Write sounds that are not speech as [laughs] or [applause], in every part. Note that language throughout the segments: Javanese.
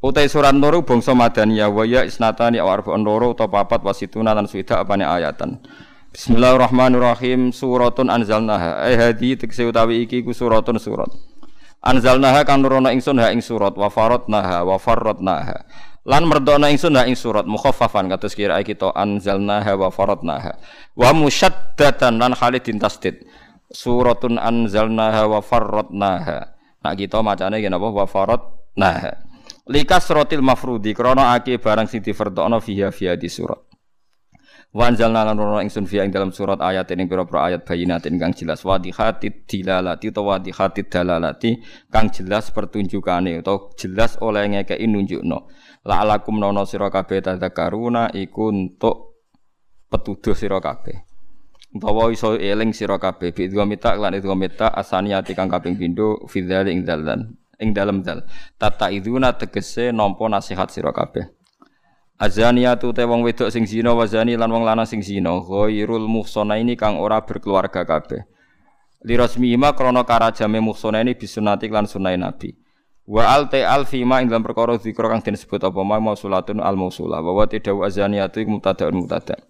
Utai surat Nur bangsa Madaniyah wa ya isnatani aw arba'un loro utawa papat wasituna lan suida apane ayatan. Bismillahirrahmanirrahim. Suratun anzalnaha. Eh hadi tekse utawi iki ku suratun surat. Anzalnaha kang nurono ingsun ha ing surat wa faradnaha wa farradnaha. Lan merdona ingsun ha ing surat mukhaffafan kados kira kita anzalnaha wa faradnaha. Wa musyaddatan lan khalidin tasdid. Suratun anzalnaha wa farradnaha. Nak kita macane ngene apa wa faradnaha. Likas rotil mafrudi krana ake barang sing difardhokno fiha fiha di surat. Wanzalna lan rono ingsun fiha ing dalam surat ayat ini pira-pira ayat bayinatin kang jelas wadihatid dilalati utawa wadihatid dalalati kang jelas pertunjukane utawa jelas oleh ngekeki nunjukno. La'alakum nono sira kabeh tadzakaruna iku untuk petuduh sira kabeh. Utawa iso eling sira kabeh bi mita lan itu mita asaniyati kang kaping pindho fidzali ing dalan ing dalam dal. Tata iduna tegese nampa nasihat sira kabeh. Azaniyatu te wong wedok sing zina wazani lan wong lanang sing zina. Ghairul muhsanaini kang ora berkeluarga kabeh. Li rasmihima krana karajame muhsanaini bisunati lan sunai nabi. Wa al ta al fima ing dalam perkara zikra kang disebut apa ma mausulatun al mausula wa wa tadawu azaniyatu mubtada'un mubtada'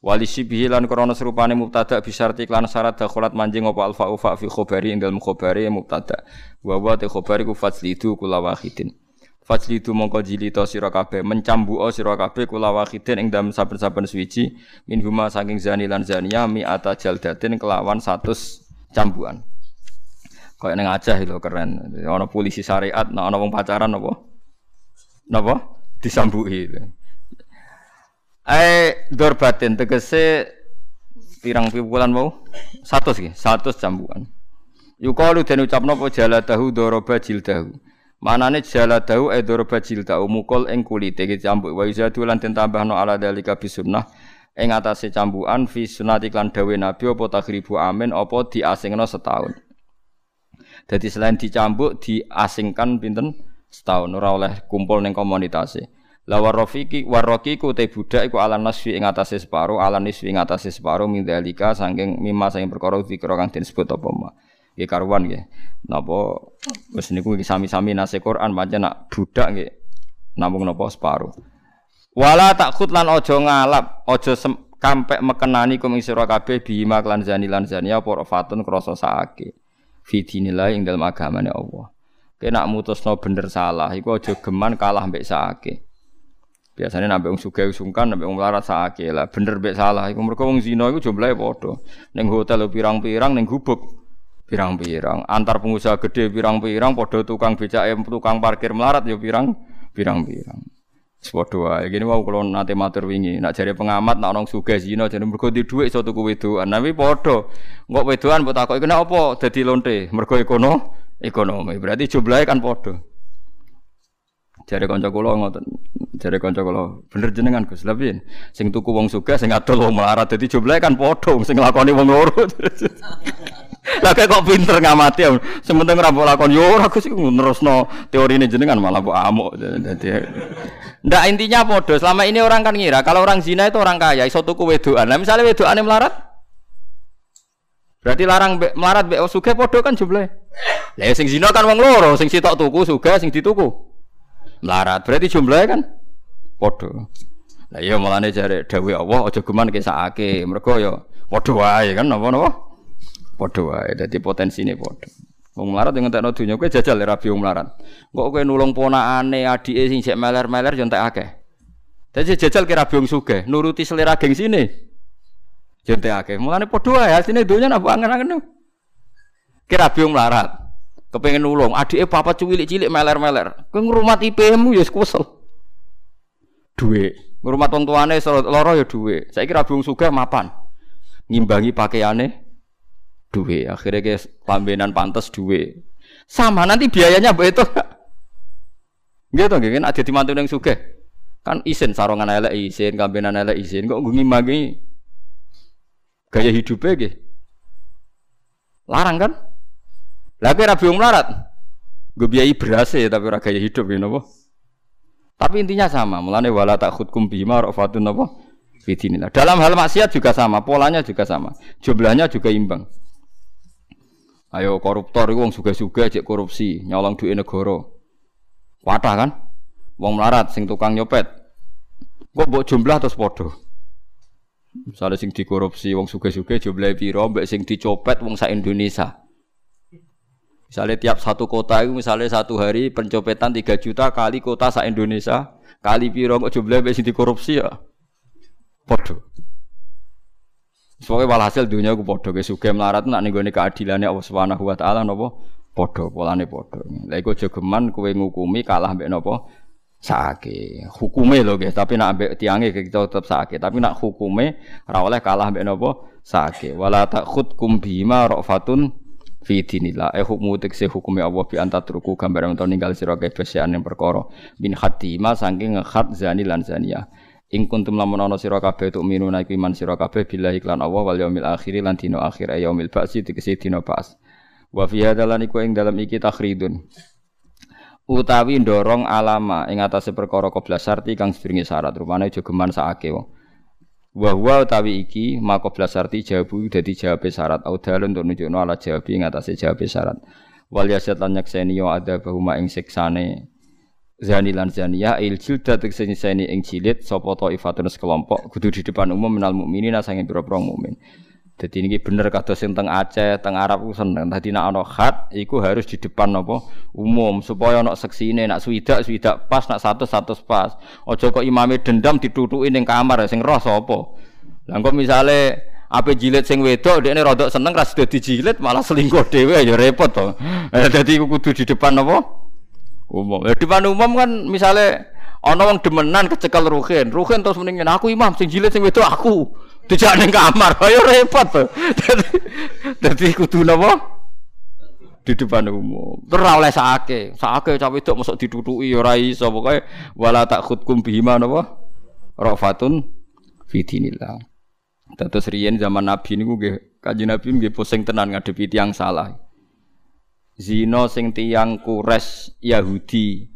Wali sibihi lan krana serupane mubtada bisarti lan syarat dakhulat manjing apa alfa ufa fi khabari ing dalem khabari mubtada. Wa wa te khabari ku fajlidu kula wahidin. Fajlidu mongko jilita sira kabeh mencambuka sira kabeh kula wahidin ing dalem saben-saben suwiji min huma saking zani lan zania mi ata jaldatin kelawan 100 cambukan. Kayak neng Aceh itu keren. Ana polisi syariat, ana wong pacaran apa? Napa? Disambuki. Eh dorbatin tegese pirang pipulan mau satu sih satu cambukan. Yukalu dan ucapno apa jaladahu doroba jildahu. Manane jaladahu e doroba jildahu mukul ing kulite iki cambuk wa izadu lan den tambahno ala dalika bisunnah ing atase cambukan fi sunati klan dawe nabi apa takhribu amin apa diasingno setahun. Jadi selain dicambuk diasingkan pinten setahun ora oleh kumpul ning komunitasnya. La warrafiki warraqiku te budak iku ala nasfi ing atase separo, ala nisfi ing atase separo min dalika saking mimma saking perkara dikira kang disebut apa ma. Nggih karuan nggih. Napa wis niku sami-sami nase Quran pancen nak budak nggih namung napa separo. Wala takut lan aja ngalap, aja kampek mekenani kum ing sira kabeh bima lan zani lan zania apa fatun krasa saake. Fi dinillah ing dalem agamane Allah. Kena mutusno bener salah iku aja geman kalah mbek saake. Biasanya nabi wong sugih sungkan, nabi wong melarat sakake lah. Bener mbek salah iku mergo wong zina iku jumlahe padha. Ning hotel pirang-pirang ning gubuk pirang-pirang. Antar pengusaha gede pirang-pirang padha tukang becake tukang parkir melarat ya pirang pirang-pirang. Sepadha wae. Gini mau kula nate matur wingi, nak jare pengamat nak orang sugih zina jare mergo di dhuwit iso tuku wedokan. Nabi padha. Engko wedokan mbok takoki kena apa dadi lonte? Mergo ekono ekonomi. Berarti jumlahe kan padha. Jare kanca kula ngoten. Jare kanca kula, bener jenengan Gus. Lha piye? Sing tuku wong sugih, sing adol wong melarat. Dadi jumlahe kan padha sing nglakoni wong loro. [laughs] Lah kok pinter ngamati. Sementing ora mbok lakon yo ora Gus iku nerusno teorine jenengan malah mbok amuk. Dadi Ndak intinya padha. Selama ini orang kan ngira kalau orang zina itu orang kaya, iso tuku wedokan. Nah misalnya wedokane melarat, Berarti larang be, melarat be sugih padha kan jumlahe. Lah sing zina kan wong loro, sing sitok tuku sugih, sing dituku melarat. Berarti jumlahnya kan podo. Lah iya mulane jare dawuh Allah aja geman kesakake. Mergo ya padha wae kan napa-napa? Padha wae. Dadi potensine padha. Wong melarat yang ngentekno donya kowe jajal ya rabi wong melarat. Kok kowe nulung ponakane adike sing sik meler-meler yo entek akeh. Dadi jajal kira rabi wong sugih, nuruti selera geng sini. Yo entek akeh. Mulane padha wae asine donya napa angen-angen. Kira rabi wong melarat kepengen nulung adike papa cilik-cilik meler-meler kowe ngrumat IP-mu ya kesel duwe ngrumat wong tuane lara ya duwe saiki ra bung sugih mapan ngimbangi pakaiane duwe akhirnya ke lambenan pantas duwe sama nanti biayanya mbok itu Nggih to nggih kan ada di mantu yang sugih. Kan isin sarongan elek isin, kambenan elek isin kok ngimbangi gaya hidupnya nggih. Larang kan? Lah kowe ra bingung melarat. Gue biayai beras ya tapi ora gaya hidup ya napa? Tapi intinya sama, mulane wala takhudkum bima rafatun napa? Fidinillah. Dalam hal maksiat juga sama, polanya juga sama. Jumlahnya juga imbang. Ayo koruptor itu wong suga-suga cek korupsi, nyolong duit negara. Wadah kan? Wong melarat sing tukang nyopet. Kok mbok jumlah terus padha. Misalnya sing dikorupsi wong suga-suga jumlahe piro, mbek sing dicopet wong sak Indonesia. Misalnya tiap satu kota itu misalnya satu hari pencopetan 3 juta kali kota sak Indonesia kali piro kok jumlahe mbek sing dikorupsi ya. Padha. Soalnya walhasil dunia aku podo. Ke suge melarat nak nih gue keadilannya Allah Subhanahu Wa Taala nopo? Podo polane podo. Lagi gue jogeman kue ngukumi kalah mbek nopo? Sake hukume loh guys. Tapi nak ambek tiange kita tetap sake tapi nak hukume rawleh kalah mbek nopo? Sake wala takhut kum bima rofatun fi dinillah eh hukmu tekse hukume Allah bi anta truku gambar untuk ninggal sira kabeh yang perkara bin khatima saking ngekhat zani lan zaniyah Ing kuntum lamun ana sira kabeh tuk minuna iku iman sira kabeh billahi lan Allah wal yaumil akhir lan dina akhir yaumil ba'si dikese dina ba'as. Wa fi hadalan iku ing dalam iki takhridun. Utawi ndorong alama ing atase perkara koblas sarti kang sedringe syarat rupane aja geman sakake wong. Wa huwa utawi iki maka sarti jawabu dadi jawabe syarat au dalun untuk nunjukno ala jawabi ing atase jawabe syarat. Wal yasat lan nyakseni yo ada bahuma ing siksane zani lan zaniyah il jilda tegese nyiseni ing jilid sapa taifatun sekelompok kudu di depan umum minal mukminin sange pira-pira mukmin. Dadi niki bener kados sing teng Aceh, teng Arab ku seneng. Dadi nek ana khat iku harus di depan apa umum supaya ana seksine nek swidak swidak pas nek satu satu pas. Aja kok imame dendam ditutuki ning kamar sing roh sapa. Lah kok misale ape jilid sing wedok dekne rodok seneng ra sida dijilid malah selingkuh dhewe ya repot to. Dadi kudu di depan apa? umum. Ya depan umum kan misalnya ana wong demenan kecekel ruhin, ruhin terus mendingin aku imam sing jilid sing wedok aku. Dijak ning kamar, ayo repot to. Dadi kudu napa? Di depan umum. Ora oleh sake. Sake cawe wedok mosok ditutuki ya ora iso. Pokoke wala takhudkum bihima napa? Rafatun fi dinillah. Terus riyen zaman Nabi niku nggih Kanjeng Nabi nggih pusing tenan ngadepi tiyang salah zina sing tiyang kures Yahudi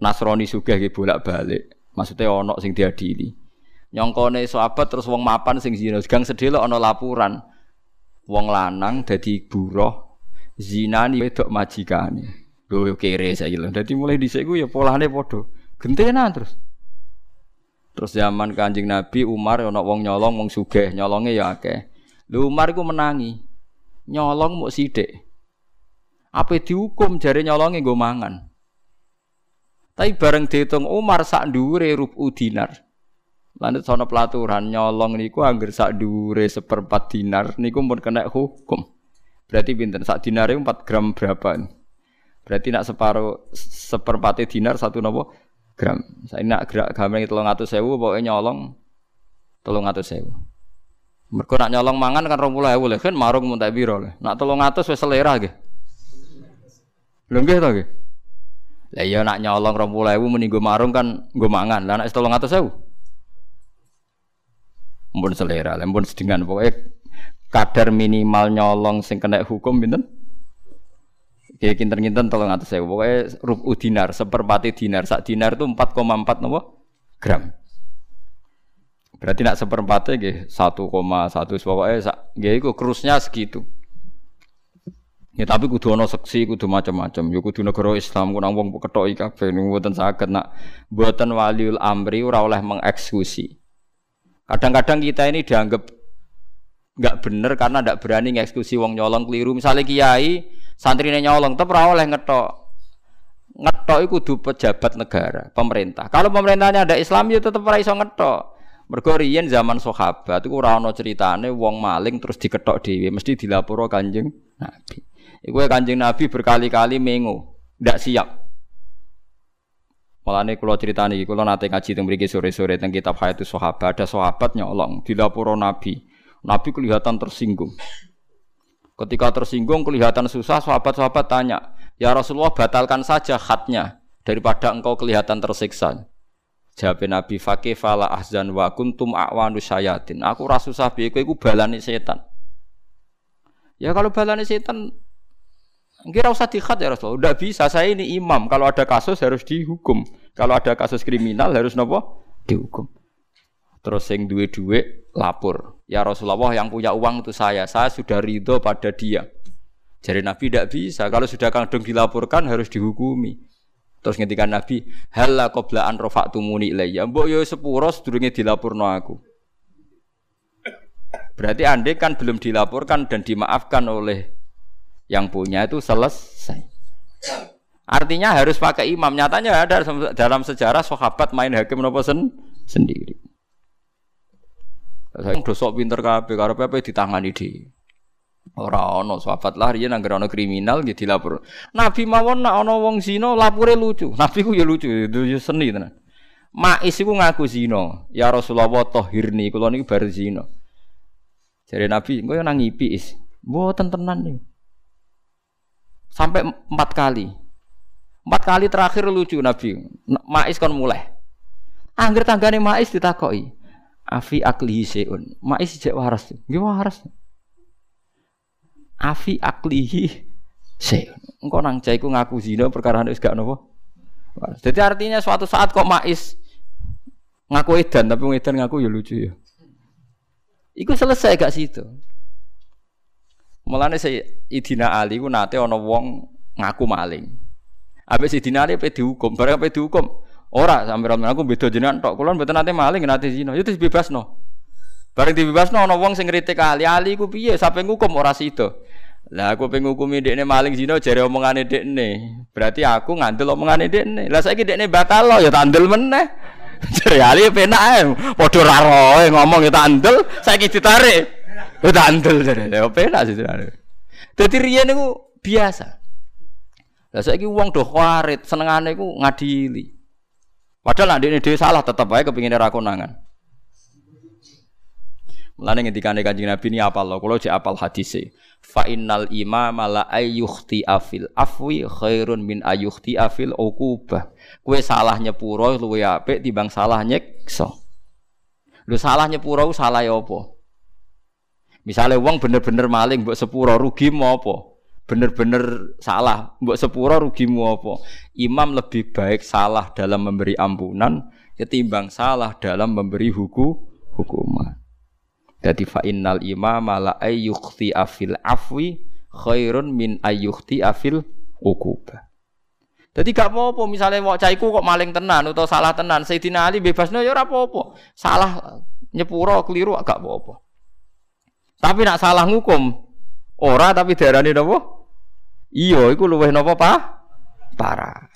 Nasrani sugih ge bolak-balik. Maksudnya ana sing diadili. Nyongkone sahabat terus wong mapan sing zina, gang sedelo ana laporan. Wong lanang dadi buruh zinani wedok majikane. Lho kere saiki lho. Dadi mulai dhisik ku ya polane padha. Gentenan terus. Terus zaman Kanjeng Nabi Umar ana wong nyolong wong sugih, nyolonge ya akeh. Lho Umar iku menangi. Nyolong muk sithik. Apa dihukum jari nyolongi gue mangan. Tapi bareng dihitung Umar sak dhuwure rubu dinar. Lanjut sono pelaturan nyolong niku angger sak dhuwure seperempat dinar niku pun kena hukum. Berarti pinter sak dinare 4 gram berapa? Berarti nak separuh seperempat dinar satu nopo gram. Saya nak gerak gambar telung atau sewu pokoknya nyolong telung atau sewu. Mereka nak nyolong mangan kan rompul ewu kan marung muntah biro Nak telung atau selera gitu. Lho nggih to nggih. Lah iya nak nyolong 20.000 muni nggo marung kan nggo mangan. Lah nek 300.000. Mumpun selera, mumpun sedengan pokoke kadar minimal nyolong sing kena hukum pinten? Kayak kinten-kinten tolong atas saya. Pokoknya rubu dinar, seperempat dinar. Sak dinar itu 4,4 nopo gram. Berarti nak seperempatnya gih 1,1 pokoknya sak gih itu kerusnya segitu. Ya tapi kudu ana seksi, kudu macam-macam. Ya kudu negara Islam ku nang wong ketoki kabeh niku mboten saged nak mboten waliul amri ora oleh mengeksekusi. Kadang-kadang kita ini dianggap nggak bener karena ndak berani ngeksekusi wong nyolong keliru. Misalnya kiai santrine nyolong tetep ora oleh ngetok. Ngetok itu kudu pejabat negara, pemerintah. Kalau pemerintahnya ada Islam ya tetep ora iso ngetok. Mergo riyen zaman sahabat iku ora ana critane wong maling terus diketok dhewe, mesti dilaporo Kanjeng Nabi. Iku kanjeng Nabi berkali-kali mengo, ndak siap. Mulane kula critani iki kula nate ngaji teng mriki sore-sore teng kitab Hayatus Sahabat ada sahabat nyolong dilaporo Nabi. Nabi kelihatan tersinggung. Ketika tersinggung kelihatan susah sahabat-sahabat tanya, "Ya Rasulullah batalkan saja khatnya." daripada engkau kelihatan tersiksa. Jawab Nabi Fakih fala ahzan wa kuntum a'wanu syayatin. Aku rasa susah piye kowe balani setan. Ya kalau balani setan Kira usah dikhat ya Rasulullah. Udah bisa, saya ini imam. Kalau ada kasus harus dihukum. Kalau ada kasus kriminal harus nopo dihukum. Terus yang duwe-duwe lapor. Ya Rasulullah yang punya uang itu saya. Saya sudah ridho pada dia. Jadi Nabi tidak bisa. Kalau sudah kandung dilaporkan harus dihukumi. Terus ngendikan Nabi, "Halla qabla an rafa'tumuni ilayya." Mbok yo sepuro sedurunge dilaporno aku. Berarti andai kan belum dilaporkan dan dimaafkan oleh yang punya itu selesai. Artinya harus pakai imam. Nyatanya ada dalam sejarah sahabat main hakim nopo sen sendiri. Saya dosok pinter kabeh karo pepe ditangani di. Ora ana sahabat lah riyen anggere ana kriminal nggih dilapor. Nabi mawon nak ana wong zina lapure lucu. Nabi ku ya lucu, ya seni tenan. Mais iku ngaku zina. Ya Rasulullah tohirni kula niki bar zina. Jare Nabi, engko yo nang ngipi is. Mboten tenan nih. Sampai empat kali. Empat kali terakhir lucu Nabi. Mais kon mulai. Angger tanggane Mais ditakoi. Afi aklihi seun. Mais jek waras. Nggih waras. Afi aklihi seun. Engko nang cah iku ngaku zina perkara wis gak nopo. Jadi artinya suatu saat kok Mais ngaku edan tapi edan ngaku ya lucu ya. Iku selesai gak situ. Mulane saya Idina Ali ku nate ana wong ngaku maling. Habis Idina Ali pe dihukum, bareng pe dihukum. Ora sampe ramen aku beda jenengan tok. Kula mboten nate maling nate zina. Itu dibebasno. Bareng dibebasno ana wong sing ngritik Ali, Ali ku piye sampe ngukum ora sida. Lah aku pengen ngukumi dekne maling zina jare omongane dekne. Berarti aku ngandel omongane dekne. Lah saiki dekne batal lo ya tandel meneh. [laughs] Jare Ali penak ae. Padha ra ngomong ya tandel, saiki ditarik. Itu andel jadi. Ya penak sih Dadi riyen niku biasa. Lah saiki wong do kharit, senengane iku ngadili. Padahal nek dhewe salah tetep wae kepingine ra konangan. Mulane ngendikane Kanjeng Nabi ini apal lho, kula jek apal hadise. Fa innal imama la ayyukhti afil afwi khairun min ayyukhti afil uqubah. Kowe salah nyepuro luwe apik timbang salah nyekso. Lu salah nyepuro salah ya apa? Misalnya uang bener-bener maling buat sepuro rugi mau apa? Bener-bener salah buat sepuro rugi mau apa? Imam lebih baik salah dalam memberi ampunan ketimbang salah dalam memberi hukum hukuman. Jadi fa innal imam la ayyukhti afil afwi khairun min ayyukhti afil ukubah. Jadi gak apa-apa misalnya wong caiku kok maling tenan atau salah tenan Sayyidina Ali bebasnya ya ora apa-apa. Salah nyepuro keliru gak apa-apa. Tapi nak salah ngukum ora tapi darani napa? Iya, iku luweh napa pa? Parah.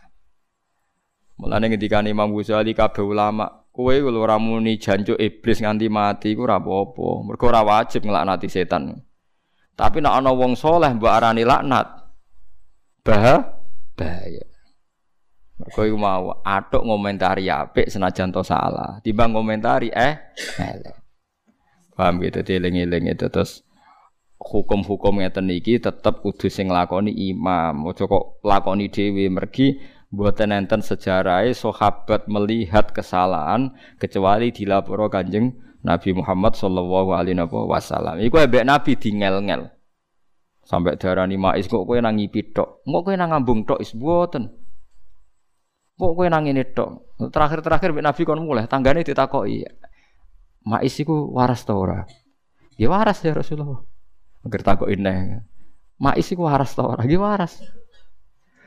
Mulane ketika Imam Ghazali kabeh ulama, kowe kalau ora muni jancuk iblis nganti mati iku ora apa-apa. Mergo ora wajib nglaknati setan. Tapi nak ana wong soleh mbok arani laknat, bah bahaya. Mergo iku mau atuk ngomentari apik senajan to salah, timbang ngomentari eh. Paham gitu, dieling-eling itu terus hukum-hukum ngeten iki tetep kudu sing lakoni imam. Ojo kok lakoni dhewe mergi mboten enten sejarahé sahabat melihat kesalahan kecuali dilaporo Kanjeng Nabi Muhammad sallallahu alaihi wasallam. Iku ambek Nabi dingel-ngel. Sampai darani mais kok kowe nang ngipi tok. Kok kowe nang ngambung tok is mboten. Kok kowe nang ngene tok. Terakhir-terakhir Nabi kon mulai tanggane ditakoki. Mais iku waras ta ora? Ya waras ya Rasulullah. Agar takok ineh. Mais iku waras ta ora? Ya waras.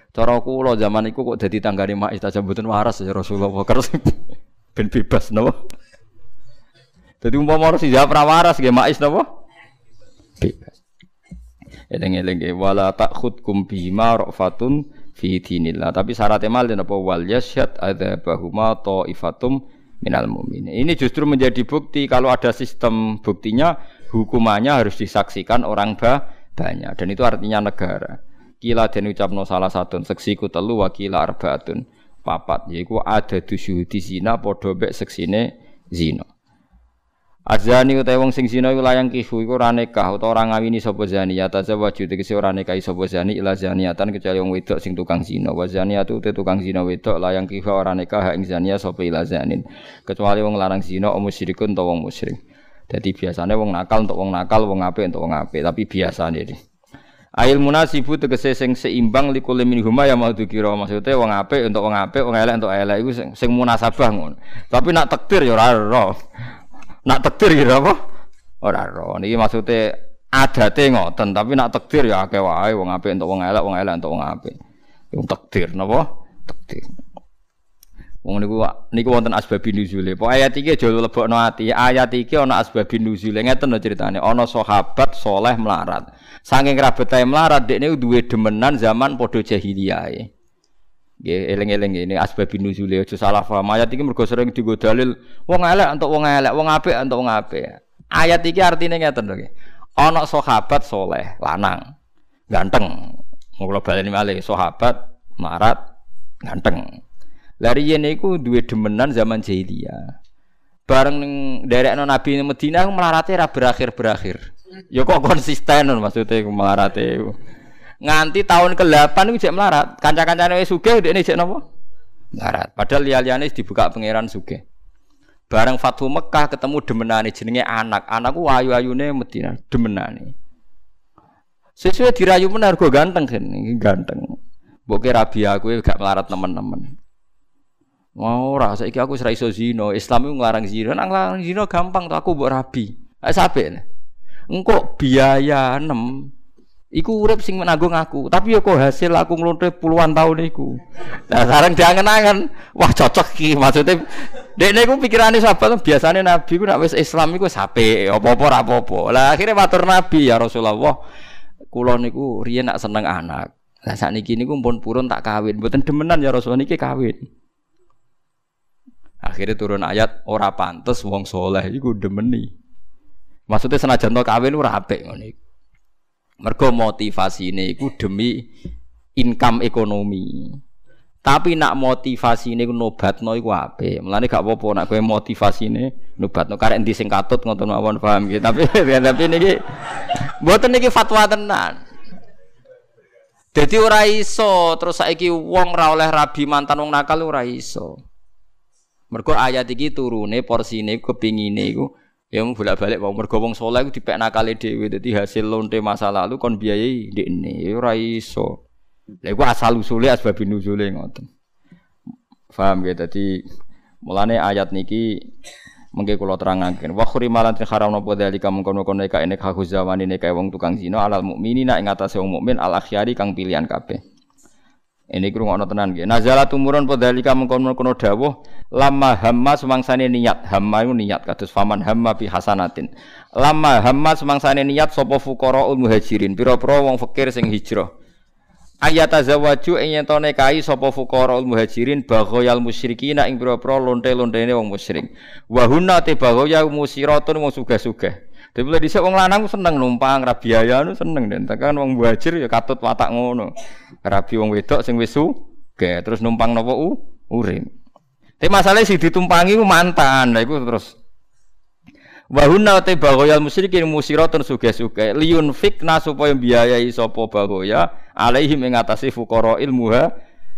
Cara kula zaman iku kok dadi tanggane mais ta mboten waras ya Rasulullah. Terus [laughs] ben bebas napa? Dadi umpama harus dijawab ra waras nggih mais napa? Bebas. Eleng-eleng wala takhudkum bima rafatun fi dinillah. Tapi syaratnya mal napa wal yasyad adzabahuma taifatum minal mu'minin. Ini justru menjadi bukti kalau ada sistem buktinya hukumannya harus disaksikan orang bah banyak dan itu artinya negara. Kila dan ucapno salah satu seksiku telu wakila arbaatun papat yaiku ada di zina podo bek seksine zina. Azani utawa wong sing zina iku layang kihu iku ora nikah utawa ora ngawini sapa zani ya tazawwaju tegese ora nikahi sapa zani ila zaniatan kecuali wong wedok sing tukang zina wa zaniatu te tukang zina wedok layang kihu ora nikah ing zania sapa ila zanin kecuali wong larang zina musyrikun utawa wong musyrik. Dadi biasane wong nakal untuk wong nakal, wong apik untuk wong apik, tapi biasane iki. Ail munasibu tegese sing seimbang likul min huma ya mau dikira maksudnya wong apik untuk wong apik, wong elek untuk elek iku sing, sing munasabah ngono. Tapi nak takdir ya ora Nak takdir gitu apa? Ora ro. Niki maksude adate ngoten, tapi nak takdir ya akeh wae wong apik entuk wong elek, wong elek entuk wong apik. Wong takdir napa? Takdir. Wong niku niku wonten asbabin nuzule. Pok ayat iki aja lebokno ati. Ayat iki ana asbabin nuzule. Ngeten lho critane. Ana sahabat soleh melarat. Saking rabetae melarat dekne duwe demenan zaman padha jahiliyah. Nggih eling-eling ini asbabun nuzul aja salah paham. Ayat iki mergo sering dienggo dalil wong elek untuk wong elek, wong apik untuk wong apik. Ayat iki artine ngeten lho. Ana sahabat soleh, lanang, ganteng. Mau kula baleni malih sahabat marat ganteng. Lari yen iku duwe demenan zaman jahiliyah. Bareng ning derekno Nabi Madinah melarate ra berakhir-berakhir. Ya kok konsisten maksudnya melarate nganti tahun ke-8 iku jek melarat. Kanca-kancane wis sugih ndekne jek napa? Melarat. Padahal liya-liyane dibuka pangeran sugih. Bareng Fathu Mekah ketemu demenane jenenge anak. Anakku ayu-ayune Madinah, demenane. Sesuai dirayu benar gue ganteng kan, ganteng. Boke rabi aku gak melarat teman-teman. Mau ora saiki aku wis iso zina. Islam iku nglarang zina. Nang nglarang zina gampang tuh aku mbok rabi. Eh sampe. Engkok biaya 6 Iku urip sing menanggung aku, tapi yo kok hasil aku nglonte puluhan tahun iku. Nah, sekarang diangen-angen, wah cocok ki maksudnya dekne iku pikirane sahabat biasane nabi ku nek wis Islam iku sape, apa-apa ora apa-apa. Lah akhirnya matur nabi ya Rasulullah, kula niku riyen nak seneng anak. Lah sakniki niku pun purun tak kawin, mboten demenan ya Rasulullah niki kawin. Akhirnya turun ayat ora pantes wong soleh iku demeni. Maksudnya senajan to kawin ora apik ngono Mergo motivasi ini iku demi income ekonomi. Tapi nak motivasi ini nobat no iku ape. Mulane gak apa-apa nak kowe motivasi ini nobat no karek endi sing katut ngoten mawon paham gitu. Tapi [laughs] tapi niki mboten niki fatwa tenan. Jadi ora iso terus saiki wong ra oleh rabi mantan wong nakal ora iso. Mergo ayat iki turune porsine kepingine iku Ya mau bolak-balik wong mergo wong saleh iku dipek nakale dhewe dadi hasil lonte masa lalu kon biayai ndekne ora iso. Lha iku asal usule asbab nuzule ngoten. Paham ya dadi mulane ayat niki mengke kula terangaken wa khurimalan haram napa dalika mengkono-kono nek nek haku zamane nek wong tukang zina alal mukminina ing atase wong mukmin al akhyari kang pilihan kabeh. Ini kurung ono tenan gitu. Nazala tumurun podalika mengkono kono dawuh lama hamma semangsane niat hamma itu niat kados faman hamma bi hasanatin. Lama hamma semangsane niat sapa fuqara muhajirin pira-pira wong fakir sing hijrah. Ayat azawaju ing yen tone kai sapa fuqara muhajirin baghoyal musyrikin ing pira-pira lonte-lontene wong musyrik. Wa hunna te baghoya musiratun wong sugih-sugih. Tapi mulai dhisik wong lanang seneng numpang ra biaya nu seneng den. Tekan wong muhajir ya katut watak ngono. Rabi wong wedok sing wis ge terus numpang napa u urip. Tapi masalahnya si ditumpangi ku mantan. Lah iku terus Wahuna te bagoyal musyrikin musiratun suge-suge liyun fikna supaya biayai sapa bagoya alaihim ing atase fuqara ilmuha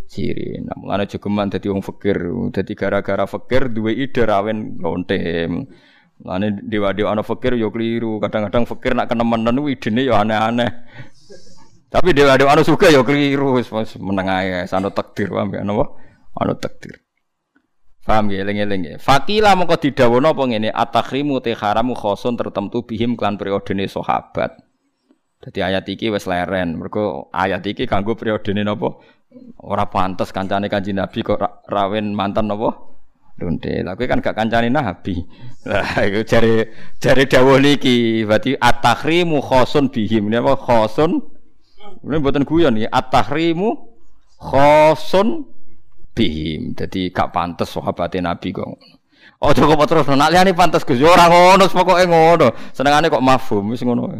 sirin. Nah, mulane jogeman dadi wong fakir, dadi gara-gara fakir duwe ide rawen lontem. Lane dewa-dewa ana fakir yo keliru, kadang-kadang fakir nak kenemenan kuwi idene yo aneh-aneh. Tapi dewa-dewa ana suka yo keliru, wis meneng ae, sano takdir paham ya napa? Ana takdir. Paham ya eling-eling. Fakila mongko didhawuhna apa ngene, atakhrimu te haramu khosun tertentu bihim klan periodene sahabat. Dadi ayat iki wis leren, mergo ayat iki kanggo periodene napa? Ora pantes kancane Kanjeng Nabi kok rawen mantan napa? Lonte. Lah kan gak kancane Nabi. Lah [laughs] iku jare jare dawuh niki berarti at-tahrimu khosun bihim. Ini apa khosun? Ini mboten guyon ya. At-tahrimu khosun bihim. Jadi gak pantes sahabate Nabi kok. Oh kok terus nak liyane pantes Gus. Ora ngono pokoke ngono. Senengane kok mafhum wis ngono.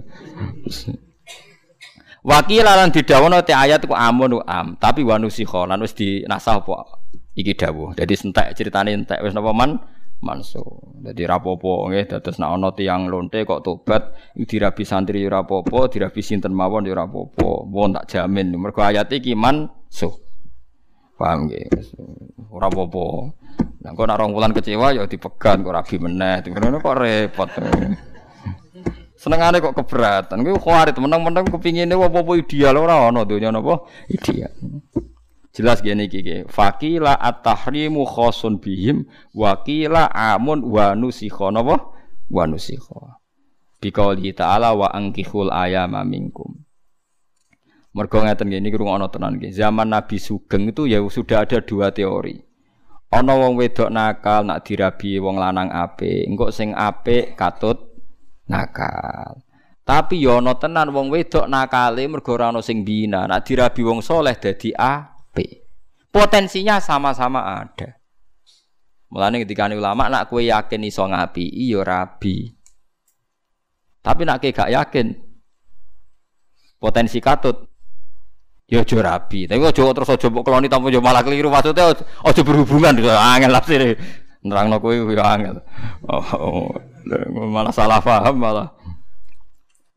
Wakil lan didhawono te ayat ku amun am, tapi wanusikha lan wis dinasah apa iki dawuh. Jadi sentek ceritane entek wis napa man manso. Dadi rapopo nggih dados nek ana tiyang lonte kok tobat dirabi santri ora apa-apa, dirabi sinten mawon ya ora apa-apa. Wong tak jamin mergo ayat iki manso. Paham nggih? Ora apa-apa. Lah kok nek rong wulan kecewa ya dipegan kok rabi meneh. Ngono kok repot. Senengane kok keberatan. Kuwi khawarit meneng-meneng kepingine apa-apa ideal ora ana donya napa ideal. Jelas gini iki. Fakila at-tahrimu khosun bihim wakila amun wa nusikha napa? Wa nusikha. Biqauli ta'ala wa angkihul ayama minkum. Mergo ngeten iki ana tenan nggih. Zaman Nabi Sugeng itu ya sudah ada dua teori. Ana wong wedok nakal nak dirabi wong lanang apik, engko sing apik katut nakal. Tapi ya ana tenan wong wedok nakale mergo ora ana sing bina, nak dirabi wong soleh dadi a Potensinya sama-sama ada. Mulane ketika ulama nak kue yakin iso ngapi, iyo rabi. Tapi nak kue gak yakin, potensi katut, ya aja rabi. Tapi aja terus aja mbok keloni tanpa yo malah keliru maksudnya aja berhubungan angel sih. Nerangno kowe yo angel. Oh, oh, malah salah paham malah.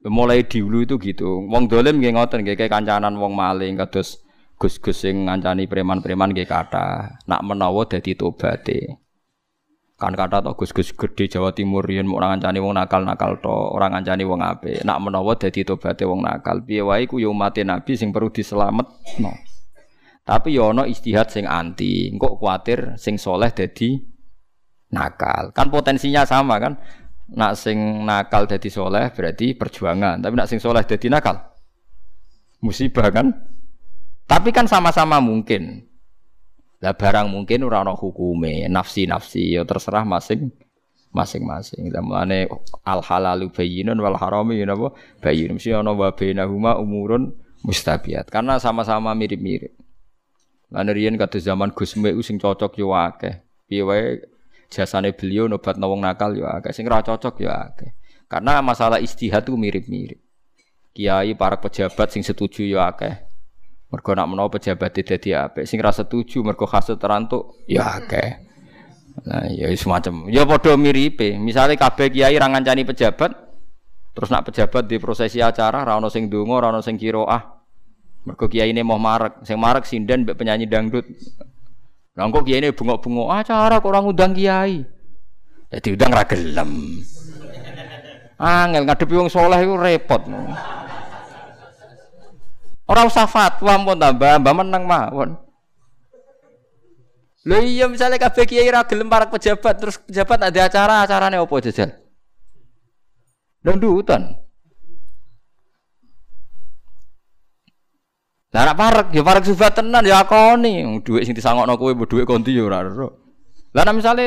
Mulai dulu itu gitu. Wong dolim nggih ngoten nggih kancanan wong maling kados Gus-gus sing ngancani preman-preman nggih kata, nak menawa dadi tobaté. Kan kata to gus-gus gede Jawa Timur yen mau ngancani wong nakal-nakal to, ora ngancani wong apik. Nak menawa dadi tobaté wong nakal, piye wae ku yo mate Nabi sing perlu diselametno. Tapi yo ana istihad sing anti, engko kuatir sing soleh dadi nakal. Kan potensinya sama kan? Nak sing nakal dadi soleh berarti perjuangan, tapi nak sing soleh dadi nakal musibah kan? Tapi kan sama-sama mungkin. Lah barang mungkin ora ana hukume, nafsi-nafsi ya terserah masing masing-masing. Mulane al halalu bayyinun wal harami ya napa bayyin. Mesti ana wa bainahuma umurun mustabiat. Karena sama-sama mirip-mirip. Lan riyen kados zaman Gus Mek sing cocok yo akeh. Piye wae jasane beliau nobat wong nakal yo akeh, sing ora cocok yo akeh. Karena masalah istihad itu mirip-mirip. Kiai para pejabat sing setuju yo akeh. Mergo nak menawa pejabat dadi apik, sing ra setuju mergo hasud terantuk ya akeh. Nah, ya semacam. Ya padha miripe. Misale kabeh kiai ra ngancani pejabat, terus nak pejabat di prosesi acara ra ono sing donga, ra ono sing kiroah. Mergo kiai ini mau marek, sing marek sinden mbek penyanyi dangdut. Lah kok kiai ini bengok-bengok acara kok orang ngundang kiai. Jadi udang ra gelem. Angel ngadepi wong soleh iku repot. Ora usah fatwa pun tambah, mbah menang mawon. Lho iya misalnya kabeh kiai gelem para pejabat terus pejabat ada acara, acarane opo jajal? Dangdutan. Lah nek parek ya parek subat tenan ya akoni, dhuwit sing disangokno kowe dhuwit konti ya ora ero. Lah nek misale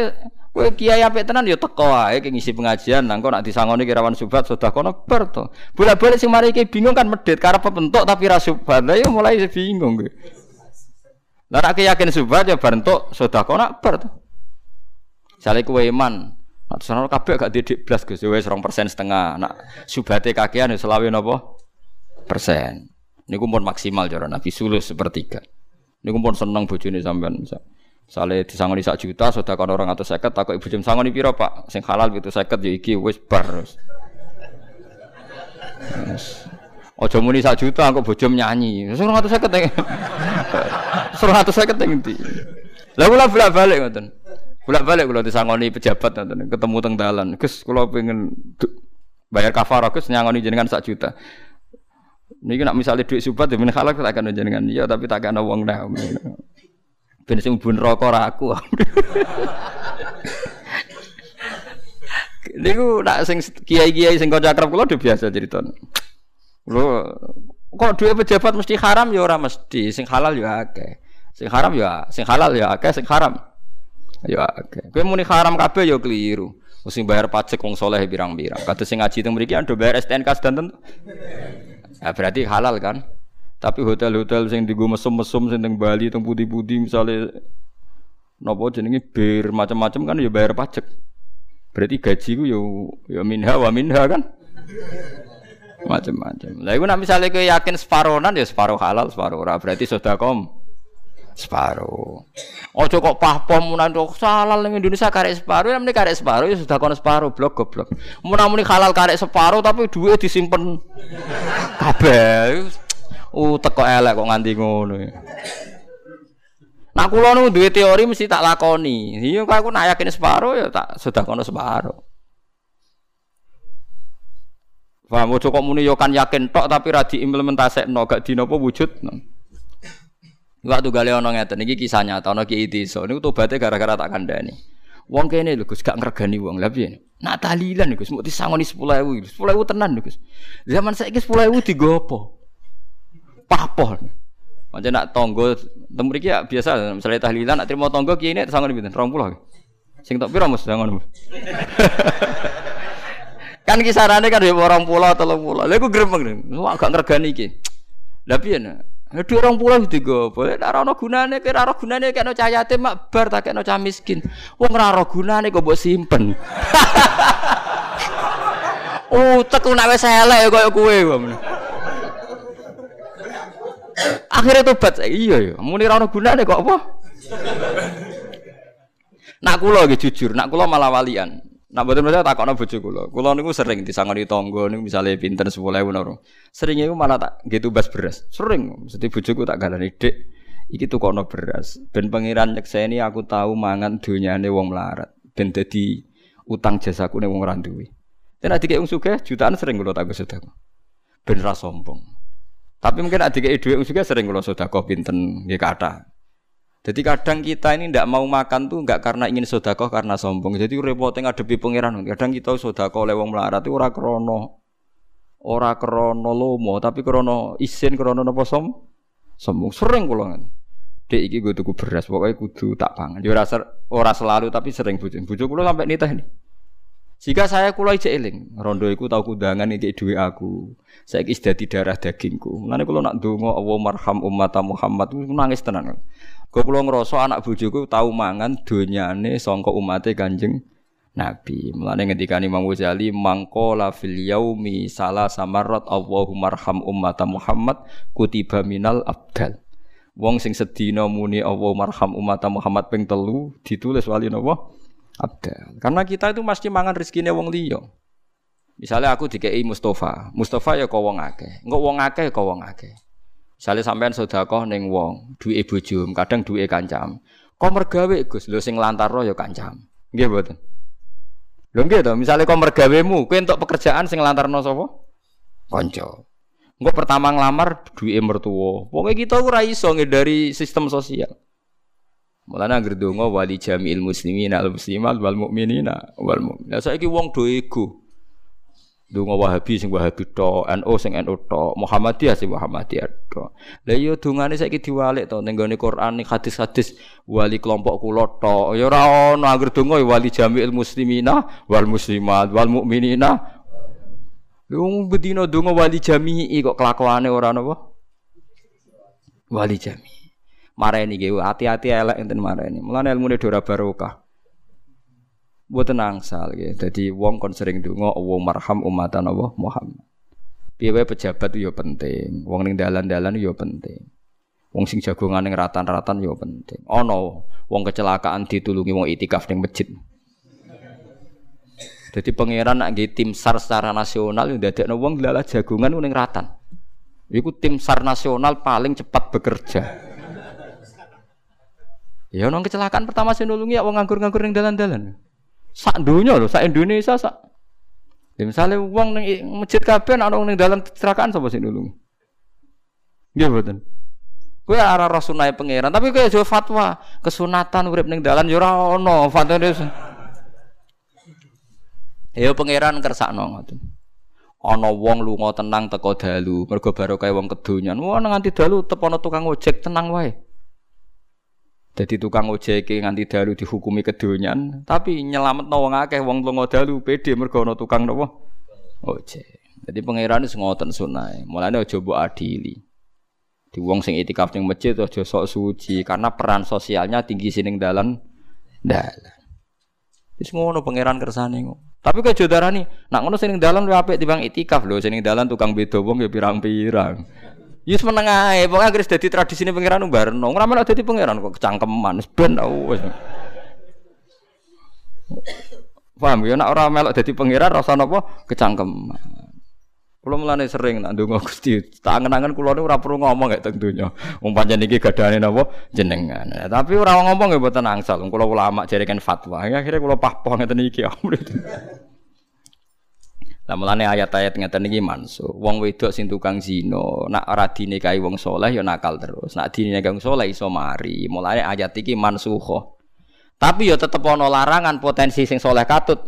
Kowe kiai apik tenan ya teko wae ki ngisi pengajian nang kok nak disangoni kirawan subat sudah kono ber to. Bolak-balik sing mari iki bingung kan medhit karep bentuk tapi ra subat. Lah ya mulai bingung kowe. Lah nek yakin subat ya bar entuk sudah kono ber to. Jale kowe iman. Nak sono kabeh gak didik blas Gus wis 2% setengah. Nak subate kakean ya selawe napa? persen. Niku pun maksimal cara Nabi sulus sepertiga. Niku pun seneng bojone sampean misal. Sale disangoni sak juta, sudah kan orang atau seket, takut ibu jam sangoni piro pak, sing halal gitu seket ya iki wis bar. Ojo muni sak juta, aku bojom nyanyi. Suruh atau seket yang, suruh [laughs] atau seket di. Lalu lah bolak balik ngoten. Bolak balik kalau disangoni pejabat ngoten, ketemu teng dalan. Gus, kalau pengen bayar kafarah, Gus nyangoni jenengan sak juta. Niki nak misalnya duit subat, ya halal tak akan jenengan. Iya, tapi tak akan uang dah. Ben sing bun rokok ora aku. Niku nak sing kiai-kiai sing kanca akrab kula udah biasa cerita. Lho kok duwe pejabat mesti haram ya ora mesti, sing halal ya akeh. Sing haram ya, sing halal ya akeh, sing haram ya akeh. Kowe muni haram kabeh ya keliru. Mesti bayar pajak wong soleh pirang-pirang. Kados sing ngaji teng mriki ando bayar STNK sedanten. Ya berarti halal kan? Tapi hotel-hotel sing digo mesum-mesum sing teng Bali teng putih-putih misalnya nopo jenenge bir macam-macam kan ya bayar pajak. Berarti gaji ku ya ya minha wa minha kan. Macam-macam. Lah iku nek misale kowe yakin separonan ya separuh halal, separuh ora. Berarti sedekah Separuh. Ojo kok pahpom munan kok halal ning Indonesia karek separuh, namanya karek separuh ya sudah kono separuh blok goblok. Munan muni halal karek separuh tapi duit disimpen kabeh. Uh teko elek kok nganti ngono. Nak kula nu duwe teori mesti tak lakoni. Iya kok aku nak yakin separuh ya tak sudah kono separuh. Paham ojo kok muni yo kan yakin tok tapi ra diimplementasekno gak dinopo wujud. Waktu gale ana ngeten iki kisah nyata ana ki desa niku tobaté gara-gara tak kandhani. Wong kene lho Gus gak ngregani wong. Lah piye? Nak tahlilan Gus mau disangoni 10.000. 10.000 tenan Gus. Zaman saiki 10.000 digo apa? Papoh. Macam nak tonggo temu iki ya biasa misalnya tahlilan nak trimo tonggo ki ini sangoni pinten? 20. Sing tok pira Mas sangon. [laughs] Kan kisarannya kan ya orang pulau telung pulau. Lalu gue gremeng nih, wah gak ngergani iki. Lah piye nak? Dua orang pulau itu gue, boleh ora ono gunane, kira ora gunane kayak no cahaya mak bar tak kayak no cah miskin. Wong ora ono gunane kok buat simpen. [laughs] oh, teku nak wes elek koyo kowe Akhirnya tobat, iya ya, muni ora ono gunane kok apa? Nak kula iki jujur, nak kula malah walian. Nak mboten tak takokno bojo kula. Kula niku sering disangoni tangga niku misale pinten 10.000 noro. Sering iku malah tak gitu bas beras. Sering mesti bojoku tak galani, "Dik, iki tukokno beras." Ben pangeran nyekseni aku tahu mangan donyane wong melarat. Ben dadi utang jasaku ning wong ora duwe. Dan adik wong sugih jutaan sering kula tak sedekah. Ben ra sombong. Tapi mungkin adik dhuwit wong sugih sering kula sedekah pinten nggih kathah. Jadi kadang kita ini tidak mau makan tuh nggak karena ingin sodakoh karena sombong. Jadi repotnya ngadepi pangeran. Kadang kita sodakoh lewong melarat itu ora krono, ora krono lomo, tapi krono isin krono nopo som, sombong. Sering kulongan. Dek iki gue tuku beras, pokoknya kudu tak pangan. Dia ora, ora selalu tapi sering bujuk. Bujuk kulo sampai nitah nih. Jika saya kulo ijek eling, rondo iku tau kundangan iki duwe aku. Saiki dadi darah dagingku. Mulane kulo nak ndonga Allah marham umat Muhammad nangis tenan. Kau pulau ngerosok anak bojoku tahu mangan donyane songko umate kanjeng Nabi. Mulane ngendika Imam Ghazali mangkola fil yaumi salah samarat Allahumma arham ummata Muhammad kutiba minal abdal. Wong sing sedina muni Allahumma arham ummata Muhammad ping telu ditulis wali napa? Abdal. Karena kita itu mesti mangan rezekine wong liya. Misalnya aku dikei Mustafa, Mustafa ya kau wong akeh, engko wong akeh ya kau wong akeh. Sale sampean sedekah ning wong, duwe bojo, kadang duwe kancam. Kok mergawe Gus, lho sing lantarno ya kancam. Nggih mboten. Lho nggih to, misale kok mergawemu, kowe entuk pekerjaan sing lantarno sapa? Kanca. Engko pertama nglamar duwe mertua. Pokoke kita ora iso dari sistem sosial. Mulane anggere donga wali jami'il muslimin al muslimat wal mukminina wal mu'minat. Saiki wong do ego. Dungo Wahabi sing Wahabi to, NU sing NU to, Muhammadiyah sing Muhammadiyah to. Lah iya dungane saiki diwalik to ning gone Quran ning hadis-hadis wali kelompok kula to. Ya ora ono anggere donga wali jami'il muslimina wal muslimat wal mukminina. Wong bedino donga wali jami'i kok kelakuane ora napa? Wali jami'i. Mareni ge hati-hati elek enten mareni. Mulane ilmune ora barokah. Buat nangsal ya. Jadi wong kon sering dungo Allah marham umatan Allah Muhammad. Piye pejabat itu ya penting. Wong ning dalan-dalan ya penting. Wong sing jagongan ning ratan-ratan ya penting. Ono wong kecelakaan ditulungi wong itikaf ning masjid. Jadi pangeran nak tim SAR secara nasional yang dadekno wong lala jagongan ning ratan. Iku tim SAR nasional paling cepat bekerja. Ya nong kecelakaan pertama sing nulungi wong nganggur-nganggur ning dalan-dalan. Sak dunia loh, sak Indonesia sak. Ya, misalnya uang neng masjid kabeh ana wong ning dalam kecelakaan sapa sing nulungi? Nggih mboten. Kowe arah rasunai pangeran, tapi kowe aja fatwa kesunatan urip ning dalan ya ora ana fatwa Ya pangeran kersakno ngoten. Ana wong lunga tenang teko dalu, mergo barokah wong kedonyan. Wah nganti dalu tepono tukang ojek tenang wae. Jadi tukang ojek nganti dalu dihukumi kedonyan, tapi nyelamet wong akeh wong lunga dalu pede mergo tukang nopo ojek. Jadi pangeran wis ngoten sunai. Mulane aja mbok adili. Di wong sing itikaf ning masjid aja sok suci karena peran sosialnya tinggi sining dalan dalan. Wis ngono pangeran kersane. Tapi kok jodarani, nak ngono sing dalan luwih apik timbang itikaf lho, sing dalan tukang beda wong ya pirang-pirang. Yus meneng ae, pokoke anggere dadi tradisine pangeran barno. Ora melok dadi pangeran kok kecangkeman ben wis. Paham ya nek ora melok dadi pangeran rasa napa kecangkeman. Kulo mulane sering nak ndonga Gusti, tak angen-angen kula niku ora perlu ngomong gak teng donya. Wong pancen iki gadane napa jenengan. Tapi ora ngomong ya mboten angsal. Kula ulama jare kan fatwa. Ya, akhirnya kula pahpoh ngeten iki. Lah mulane ayat-ayat ngeten iki mansuh. Wong wedok sing tukang zina, nak ora dinikahi wong saleh ya nakal terus. Nak dinikahi wong saleh iso mari. Mulane ayat iki mansuh. Tapi ya tetep ana larangan potensi sing saleh katut.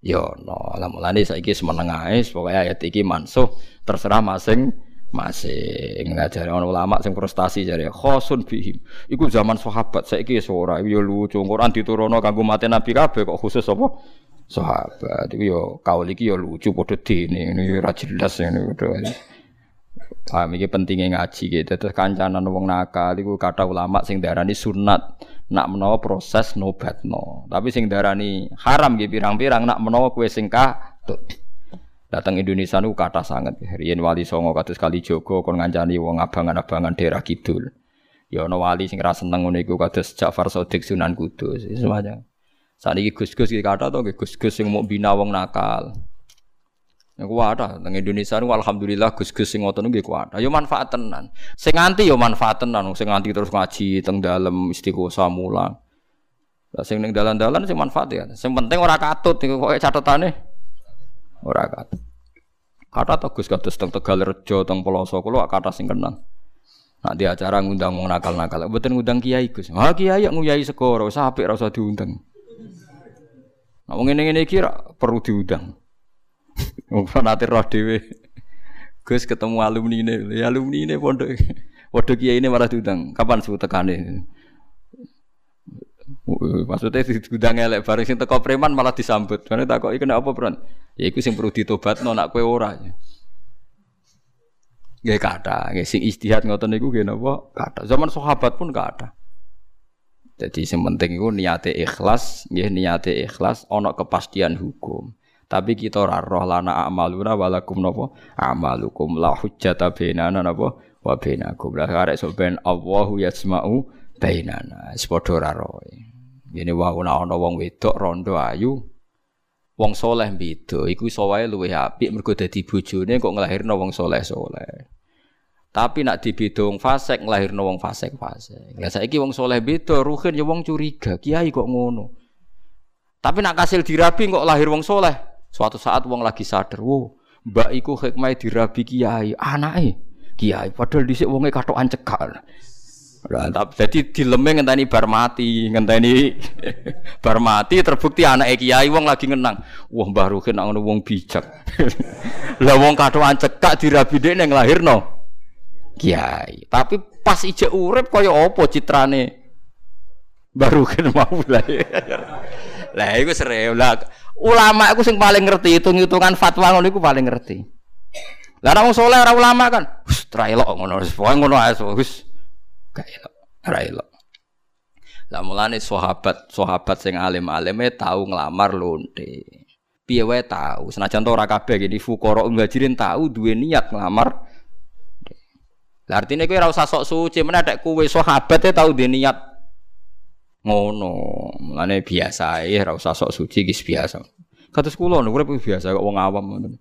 Ya no, lah mulane saiki semeneng ae pokoke ayat iki mansuh. Terserah masing masing ngajari orang ulama sing prestasi jare khosun bihim. Iku zaman sahabat saiki ora. Ya lucu. Quran diturunno kanggo mate nabi kabeh kok khusus apa sahabat iku ya kaul iki ya lucu padha dene ini ora jelas ngene Paham iki pentingnya ngaji gitu. Terus kancanan wong nakal iku kata ulama sing darani sunat nak menawa proses nobatno. Tapi sing darani haram nggih pirang-pirang nak menawa kowe sing katut. Datang Indonesia niku kata sangat. Riyen wali songo kados kali Jogo kon ngancani wong abangan-abangan daerah kidul. Ya ana wali sing ra seneng ngono iku kados Ja'far Shadiq Sunan Kudus. Semuanya. Saniki Gus-gus iki kata to Gus-gus sing mau bina wong nakal. Niku ada teng Indonesia niku alhamdulillah gus-gus sing ngoten nggih kuat. Yo manfaat tenan. Sing nganti yo manfaat tenan, sing nganti terus ngaji teng dalem istiqosah mulang. Lah sing ning dalan-dalan sing manfaat ya. Sing penting ora katut iku kok catetane ora katut. Kata to Gus kados teng Tegalrejo teng Peloso kula kata sing kenal. Nak di acara ngundang wong nakal-nakal, mboten ngundang kiai Gus. Ha kiai nguyai segoro, wis apik ora usah diundang. Nah wong ngene-ngene iki perlu diundang. [laughs] Wong nanti roh dhewe. Gus ketemu alumni ini, ya alumni ini pondok. Pondok kiai ini malah diundang. Kapan suhu tekane? Maksudnya di gudang elek bareng sing teko preman malah disambut. Karena takoki kena apa, Bro? Ya iku sing perlu ditobatno nak kowe ora. Nggih kata, nggih sing istihad ngoten niku nggih napa? Kata. Zaman sahabat pun kata. Jadi sing penting iku niate ikhlas, nggih niate ikhlas ana kepastian hukum. Tapi kita roh lana amaluna walakum napa amalukum la hujjata bainana napa wa bainakum. Lah arek sok ben Allahu yasma'u bainana. Ora roh. Ngene wae ana ana wong wedok rondo ayu wong soleh beda iku iso wae luwih apik mergo dadi bojone kok nglahirno wong soleh-soleh. Tapi nak dibeda wong fasik nglahirno wong fasik-fasik. Lah saiki wong soleh beda, ruhin ya wong curiga, kiai kok ngono. Tapi nak kasil dirabi kok lahir wong soleh, Suatu saat wong lagi sadar, wow, mbak iku hikmah dirabi kiai, anake kiai. Padahal dhisik wonge katokan cekak. Lah, jadi dileme ngenteni bar mati, ngenteni [laughs] bar mati terbukti anake kiai wong lagi ngenang. Wah, Mbah Ruhin nak ngono wong bijak. [laughs] Lah wong katokan cekak dirabi dhek ning lahirno kiai. Tapi pas ijek urip kaya apa citrane Mbah Ruhin mau lah. [laughs] Lah iku lah. Ulama iku sing paling ngerti hitung-hitungan fatwa ngono iku paling ngerti. Lah nek wong saleh ora ulama kan, wis tra elok ngono, wis pokoke ngono ae wis gak elok, ora elok. Lah mulane sahabat, sahabat sing alim-alime tau nglamar lonte. Piye wae tau, senajan ora kabeh gini fuqara muhajirin tau duwe niat nglamar. Lah artine kowe ora usah sok suci, meneh nek kowe sahabat e tau duwe niat. Ngono mulane biasa ya ora usah sok suci gis biasa. Kados kula urip biasa kok wong awam ngoten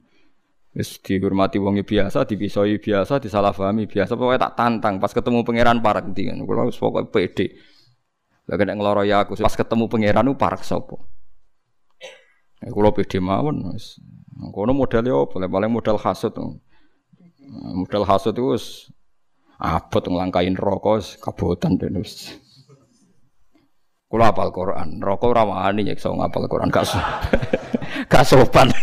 wis dihormati wong biasa dipisoi biasa disalahpahami biasa pokoke tak tantang pas ketemu pangeran parek ndi kan kula wis pokoke pede. Lha nek ngloro ya aku pas ketemu pangeran ku parek sapa? Ya kula pede mawon wis. Kono modal yo paling modal hasud modal hasud itu wis abot nglangkain rokok kabotan dene wis Kulo apal Quran, rokok ora wani nyekso ngapal Quran gak [laughs] gak sopan. [laughs]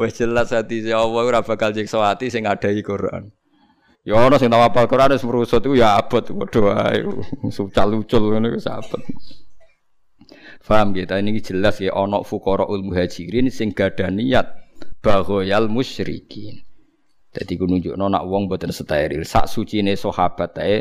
Wes jelas si Allah ora bakal nyekso ati sing ngadai Quran. Ya ana sing tau apal Quran wis merusut iku ya abot padha wae. [laughs] Sucal-ucul ngono wis abot. Faham gitu, ini jelas ya ana fuqaraul muhajirin sing gadah niat baghayal musyrikin. Dadi ku nunjukno nak wong boten steril, sak sucine sahabat ae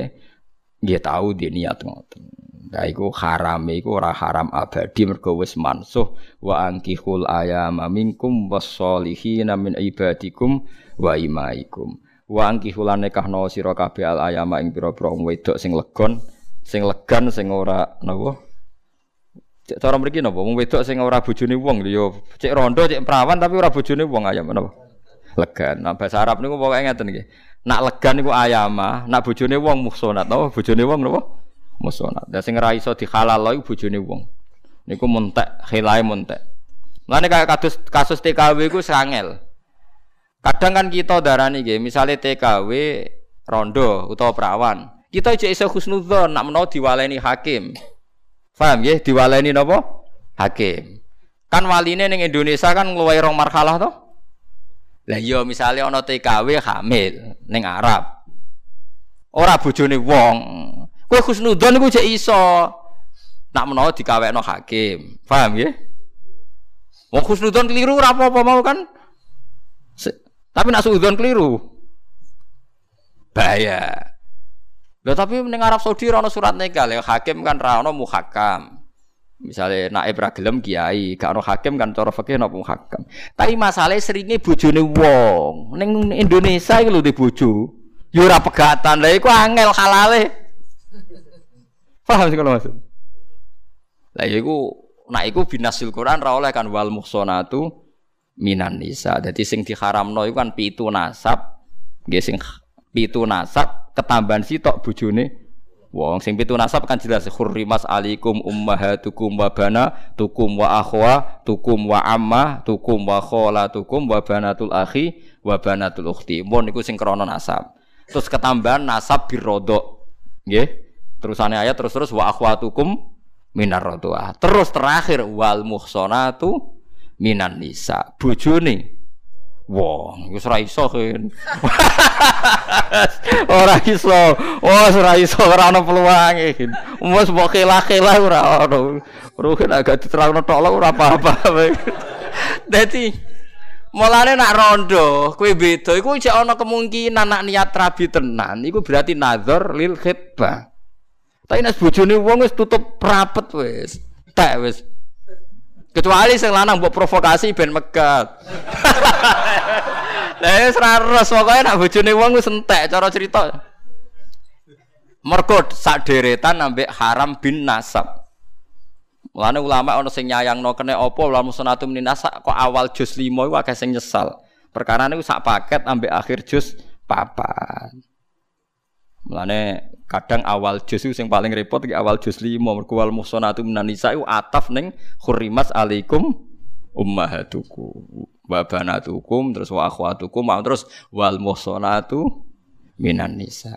Nggih tahu dia niat ngoten. Nah iku haram iku ora haram abadi mergo wis mansuh wa ankihul ayama minkum wassolihin min ibadikum wa imaikum. Wa ankihul nekahno sira kabeh al ayama ing pira-pira wedok sing legon, sing legan sing ora napa? Cek cara mriki napa wong wedok sing ora bojone wong yo cek rondo cek perawan tapi ora bojone wong ayam napa? Legan. Nah bahasa Arab niku pokoke ngeten nggih. Nak legan niku ayama, nak bojone wong muhsonat napa bojone wong napa? Muhsonat. Lah sing ora iso dihalal iku bojone wong. Niku muntek, khilae muntek. Mulane kayak kasus kasus TKW iku sangel. Kadang kan kita darani nggih, misale TKW rondo utawa perawan. Kita aja iso husnudzon nak menawa diwaleni hakim. Paham nggih? Diwaleni napa? Hakim. Kan waline ning Indonesia kan ngluwahi rong marhalah toh? Lah iya misalnya ana TKW hamil ning Arab. Ora bojone wong. Kowe husnudzon iku jek iso. Nak menawa dikawekno hakim. Paham ya? Wong husnudzon keliru ora apa-apa mau kan. Se tapi nak suudzon keliru. Bahaya. Lah tapi ning Arab Saudi ora surat nikah, hakim kan ra ono muhakam. Misalnya naib ra gelem kiai, gak ono hakim kan cara fikih napa muhakam. Tapi masalahnya seringnya bojone wong. Ning Indonesia iki lho di bojo. Ya ora pegatan. Lah iku angel halale. [laughs] Paham sih kalau maksud? Lah iku nak iku binasil Quran ra oleh kan wal muhsanatu minan nisa. Dadi sing diharamno iku kan pitu nasab. Nggih sing pitu nasab ketambahan sitok bojone wong sing pitu nasab kan jelas hurrimas alikum ummahatukum wa tukum wa akhwa tukum wa amma tukum wa tukum wa banatul akhi wa banatul ukhti. Mon niku sing krana nasab. Terus ketambahan nasab birodok. Nggih. Terusane ayat terus terus wa akhwatukum minar rodoah. Terus terakhir wal muhsanatu minan nisa. Bojone Wong, wis ora iso kan. [laughs] ora iso. Oh, ora iso ora ana peluange kan. Wis mbok kelah-kelah ora ono. Ruhin agak diterangno tok ora apa-apa. [laughs] Dadi Mulane nak rondo, kowe beda iku cek ana kemungkinan nak niat rabi tenan, iku berarti nazar lil khitbah. Tapi nek bojone wong wis tutup rapet wis. Tak wis Kecuali sing lanang mbok provokasi ben megat. [laughs] Lah wis ra res pokoke nak bojone wong wis entek cara cerita. Mergo sak deretan ambek haram bin nasab. Mulane ulama ana sing nyayangno kene apa ulama sunatu min nasab kok awal juz 5 iku akeh sing nyesal. Perkara niku sak paket ambek akhir juz papan. Mulane kadang awal juz sing paling repot iki awal juz 5 mergo wal muhsanatu minan nisa ataf ning khurimas alaikum ummahatukum wa banatukum terus wa akhwatukum terus wal muhsanatu minan nisa.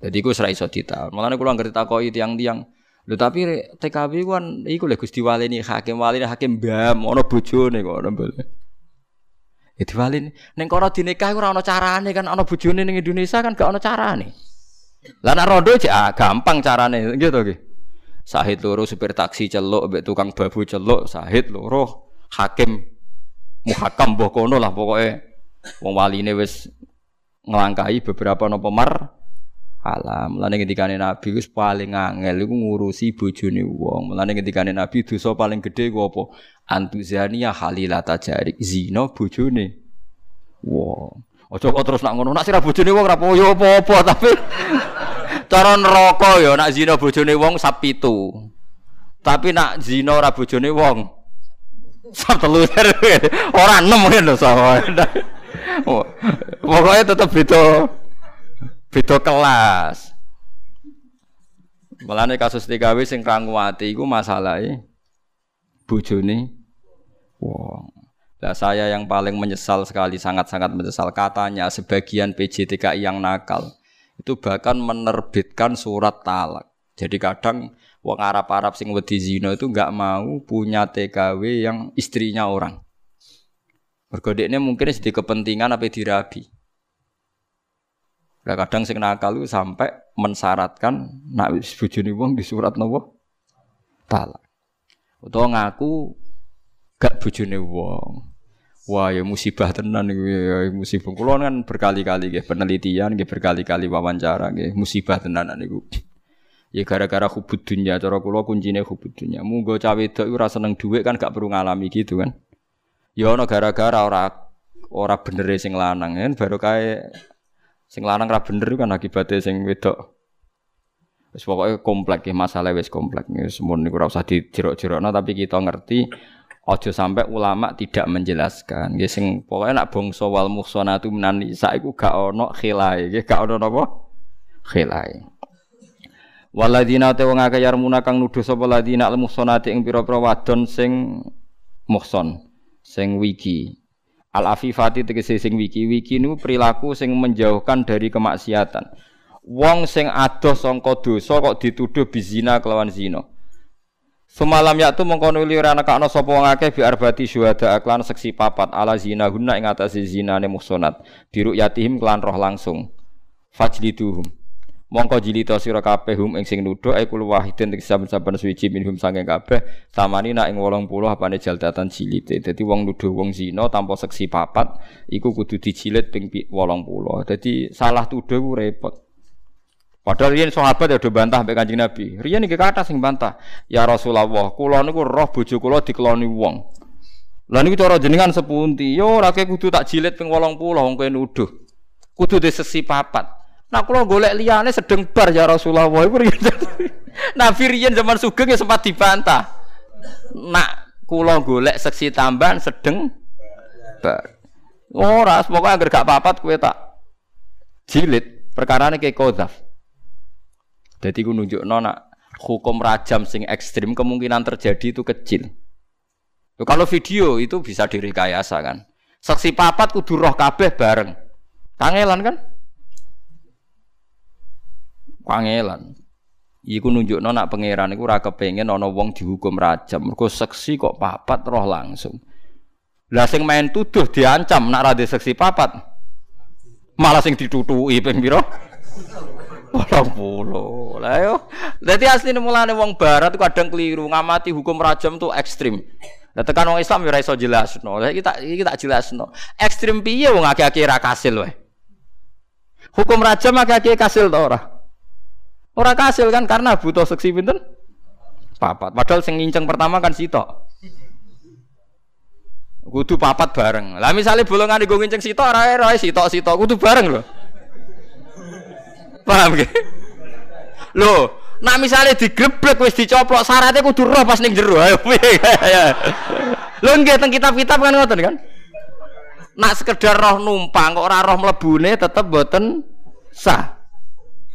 Jadi iku ora iso ditaun. Mulane kula ngerti takoki tiang-tiang Lho tapi TKW kan iku lho Gusti Walini hakim walini hakim bam ana bojone kok ana mbel. Ya diwalini ning kono dinikah ora ana carane kan ana bojone ning Indonesia kan gak ana carane. Lah nek rondo cek ah, gampang carane gitu nggih. Sahid loro supir taksi celuk mbek tukang babu celuk, sahid loro hakim muhakam mbok kono lah pokoke wong waline wis nglangkahi beberapa napa mar alam. Mulane ngendikane Nabi wis paling angel iku ngurusi bojone wong. Mulane ngendikane Nabi dosa paling gedhe ku apa? Antuzania halilata jarik zina bojone wong. Ojo kok terus nak ngono, nak sira bojone wong ora apa-apa tapi [laughs] Cara neraka ya nak zina bojone wong sap pitu. Tapi nak zina ora bojone wong sap telu. [laughs] Ora enem ngene lho sama. [laughs] Pokoknya tetep beda beda kelas. Mulane kasus TKW sing ranguwati iku masalahe bojone wong. Nah, saya yang paling menyesal sekali, sangat-sangat menyesal katanya sebagian PJTKI yang nakal itu bahkan menerbitkan surat talak. Jadi kadang wong Arab-Arab sing wedi zina itu nggak mau punya TKW yang istrinya orang. Berkodeknya mungkin sedih kepentingan apa dirabi. Nah, kadang sing nakal itu sampai mensyaratkan nak bojone wong di surat nopo talak. Utawa ngaku gak bojone wong. Wah ya musibah tenan iku ya musibah. Kulo kan berkali-kali nggih penelitian nggih berkali-kali wawancara nggih musibah tenan niku. Ya gara-gara hubud dunya, cara kula kuncine hubud dunya. Munggo cawe wedok ora seneng dhuwit kan gak perlu ngalami gitu kan. Ya ana gara-gara ora ora bener sing lanang kan baru kae sing lanang ra bener kan akibatnya sing wedok. Wis pokoke komplek ya masalah wis komplek. Wis mun niku ora usah dijerok-jerokno tapi kita ngerti Ojo sampai ulama tidak menjelaskan. Nggih sing pokoke nak bangsa wal muhsanatu minan nisa iku gak ono khilae, nggih gak ono napa? Khilae. Waladina te wong akeh yarmuna kang nuduh sapa ladina al muhsanati ing pira-pira wadon sing muhson, sing wiki. Al afifati tegese sing wiki, wiki niku perilaku sing menjauhkan dari kemaksiatan. Wong sing adoh sangka dosa kok dituduh bizina kelawan zina. Semalam yaktu mengkono li ora nekakno sapa wong akeh bi arbati syuhada aklan seksi papat ala zina guna ing atase zinane muhsanat diruk yatihim kelan roh langsung. Fajliduhum. Mongko jilita sira kabeh hum ing sing nuduh ai kul wahidin ing saben-saben suci minhum sange kabeh tamani nak ing 80 apane jaldatan jilite. Dadi wong nuduh wong zina tanpa seksi papat iku kudu dijilid ping 80 dadi salah tuduh ku repot Padahal riyen sahabat ya do bantah mbek Kanjeng Nabi. Riyen iki kata sing bantah, "Ya Rasulullah, kula niku roh bojo kula dikeloni wong." Lah niku cara jenengan sepunti? Yo ora kudu tak jilid ping 80 wong kowe nuduh. Kudu disesi papat. Nah kula golek liyane sedeng bar ya Rasulullah. Iku riyen. [laughs] Nabi riyen zaman sugeng ya sempat dibantah. Nak kula golek seksi tambahan sedeng bar. Ora, pokoke anggere gak papat kowe tak jilid. Perkarane kayak kodaf. Jadi ku nunjuk nona hukum rajam sing ekstrim kemungkinan terjadi itu kecil. Kalau video itu bisa direkayasa kan. Saksi papat kudu roh kabeh bareng. Kangelan kan? Kangelan. Iku nunjuk nona pangeran iku ora kepengin ana wong dihukum rajam. Mergo seksi kok papat roh langsung. Lah sing main tuduh diancam nak ra seksi papat. Malah sing ditutuki ping? Walang puluh. Lah yo. Dadi asline mulane wong barat kadang keliru ngamati hukum rajam tuh ekstrim. Lah tekan wong Islam ya ora iso jelasno. Lah iki tak iki tak jelasno. Ekstrim piye wong akeh-akeh ra kasil. Hukum rajam akeh-akeh kasil to ora? Ora kasil kan karena butuh seksi pinten? Papat. Padahal sing nginceng pertama kan sitok. Kudu papat bareng. Lah misalnya bolongan di nginceng sitok ora ora sitok sitok kudu bareng loh. Paham gak? Loh, nak misalnya digreblek wis dicoplok syaratnya kudu roh pas ning jero. Ayo Lho nggih teng kitab-kitab kan ngoten kan? Nak sekedar roh numpang kok ora roh mlebune tetep boten sah.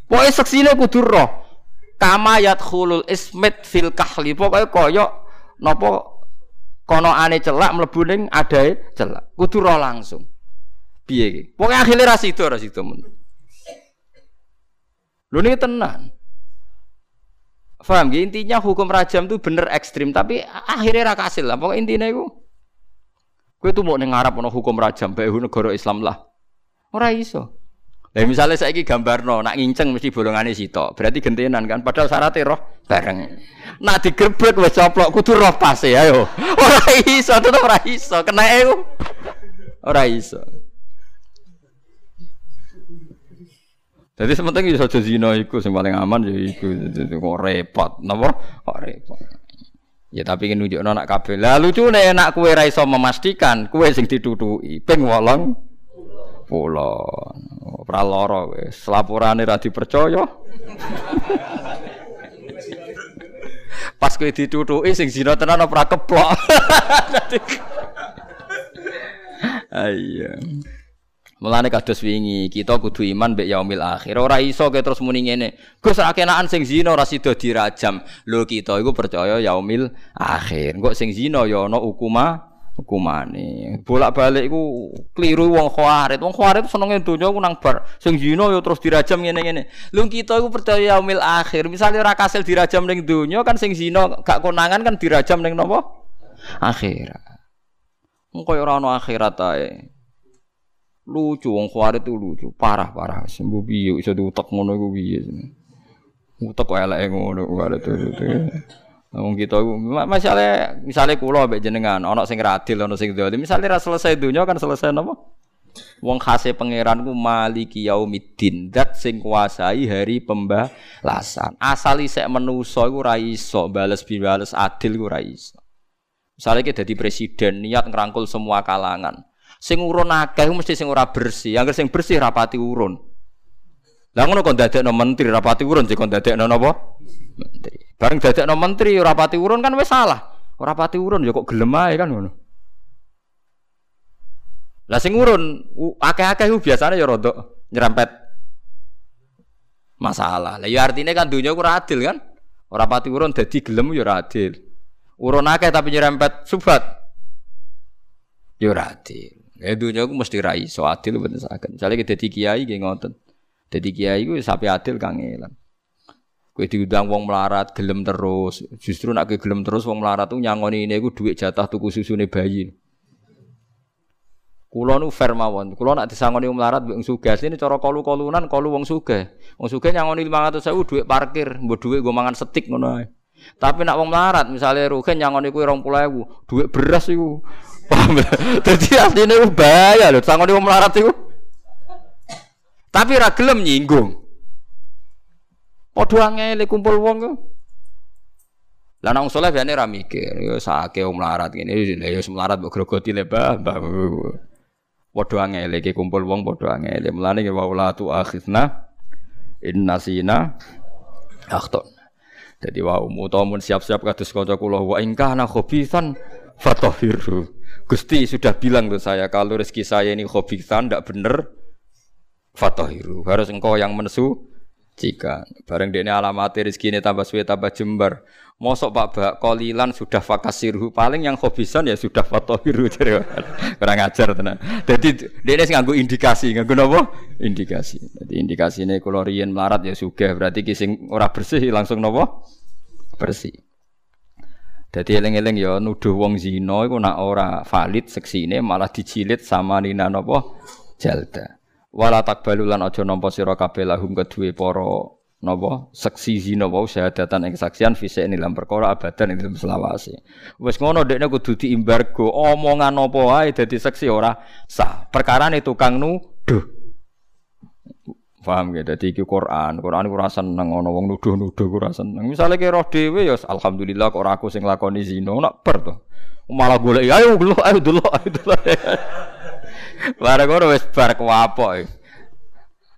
Pokoke seksine kudu roh. Kama yadkhulul ismit fil kahli. Pokoke koyo napa kono ane celak mlebu ning adae celak. Kudu roh langsung. Piye iki? Pokoke akhire ra sida ra sida mun. Lu ini tenang. Faham gak? Intinya hukum rajam itu bener ekstrim, tapi akhirnya rak hasil lah. Pokoknya intinya itu, gue tuh mau nengarap no hukum rajam, baik negara Islam lah. Orang iso. Lah misalnya saya ini gambar no, nak nginceng mesti bolongannya sitok, berarti gentenan kan. Padahal syaratnya roh bareng. Nak digerbek wes coplok, kudu roh pas ya yo. [laughs] Orang iso, tetap orang iso, kena itu. Orang iso. Jadi sementing bisa aja zina iku sing paling aman ya iku kok repot, napa? Kok repot. Ya tapi kan nunjukno nak kabeh. Lah lucune nek kowe ra iso memastikan kowe sing ditutuki ping 8 pulo. Ora lara wis. Laporane ra dipercaya. Pas kowe ditutuki sing zina tenan ora keplok. [laughs] Ayo. Mulane kados wingi, kita kudu iman mbek yaumil akhir. Ora iso ke terus muni ngene. Gus ra kenaan sing zina ora sida dirajam. Lho kita iku percaya yaumil akhir. Engko sing zina ya ana hukuma hukumane. Bolak-balik iku kliru wong khawarit. Wong khawarit senenge donya ku nang bar. Sing zina ya terus dirajam ngene-ngene. Lho kita iku percaya yaumil akhir. Misale ora kasil dirajam ning donya kan sing zina gak konangan kan dirajam ning napa? Akhirat. Engko ora ana akhirat ae. Lucu wong khawarit itu lucu. Parah parah. Sembuh piye iso diutek ngono iku piye utek kok eleke ngono khawarit itu Wong kita masalah misalnya kula mbek jenengan ana sing radil ana sing dadi misale ra selesai dunya kan selesai napa? Wong khase pangeran ku maliki yaumiddin, dat sing kuasai hari pembalasan. Asal isek menusa iku ora iso bales bales adil ku ora iso. Misalnya kita jadi presiden niat ngerangkul semua kalangan. Sing urun akeh mesti sing ora bersih. Yang sing bersih rapati urun. Lah ngono kon dadekno menteri rapati urun sing kon dadekno napa? Menteri. Bareng dadekno menteri rapati urun kan wis salah. Ora pati urun ya kok gelem ae kan ngono. Lah sing urun akeh-akeh biasanya ya rodok nyerempet masalah. Lah ya artinya kan dunia ku adil kan? Ora pati urun dadi gelem ya ora adil. Urun akeh tapi nyerempet subat. Ya ora adil. Ya dunia ku mesti ra iso adil ben saken. Misale dadi kiai nggih ngoten. Dadi kiai ku sapi adil kangelan. Kowe diundang wong melarat gelem terus. Justru nek gelem terus wong melarat tuh nyangoni ini iku dhuwit jatah tuku susune bayi. Kulo nu fair mawon. Kulo nak disangoni wong melarat mbek sugih. Ini cara kalu-kalunan kalu wong sugih. Wong sugih nyangoni 500.000 dhuwit parkir, mbok dhuwit nggo mangan setik ngono ae. Tapi nak wong melarat misalnya rugen nyangoni kuwi 20.000, dhuwit beras iku. Dadi asline bahaya lho sangoni wong melarat iku. Tapi ra gelem nyinggung. Padha angele kumpul wong ku. Lah nang saleh biasane ra mikir, yo sake wong melarat ngene, yo melarat mbok grogoti le mbah. Padha angele iki kumpul wong padha angele. Mulane wa la tu akhizna inna sina akhton. Jadi wa utawa siap-siap kados kanca kula wa ingkana khobisan fatahiru. Gusti sudah bilang tuh saya kalau rezeki saya ini khobisan ndak bener fatahiru. Harus engkau yang mensu jika bareng dene alamat rezeki ini tambah suwe tambah jembar. Mosok Pak Bak kolilan sudah fakasirhu paling yang hobisan ya sudah fatohiru [laughs] kurang ajar tenan. Jadi dia sing nganggo indikasi, nganggo napa? Indikasi. Jadi indikasi ini kalau riyen melarat ya sudah berarti kising ora bersih langsung napa? Bersih. Jadi eling-eling ya nuduh wong zina iku nak ora valid seksine malah dicilid sama nina napa? Jalda. Wala takbalu lan aja nampa sira kabeh lahum kedue para napa seksi zina wau syahadatan ing kesaksian fisik ing dalam perkara abadan ing dalam selawase. Wis ngono dekne kudu diimbargo omongan apa wae dadi seksi ora sah. Perkarane tukang nuduh. Paham ya, dadi iki Quran. Quran iku ora seneng ana wong nuduh-nuduh ora seneng. Misale ki roh dhewe ya alhamdulillah kok ora aku sing lakoni zina nak ber to. Malah golek ayo delok ayo delok ayo delok. [laughs] Bareng ngono wis bar kuwapok.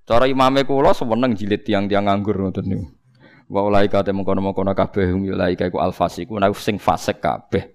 Cara imame kula seneng jilid tiang-tiang nganggur. Wa ulaika te mengkono-mengkono kabeh hum ulaika iku alfasiku nek sing fasik kabeh.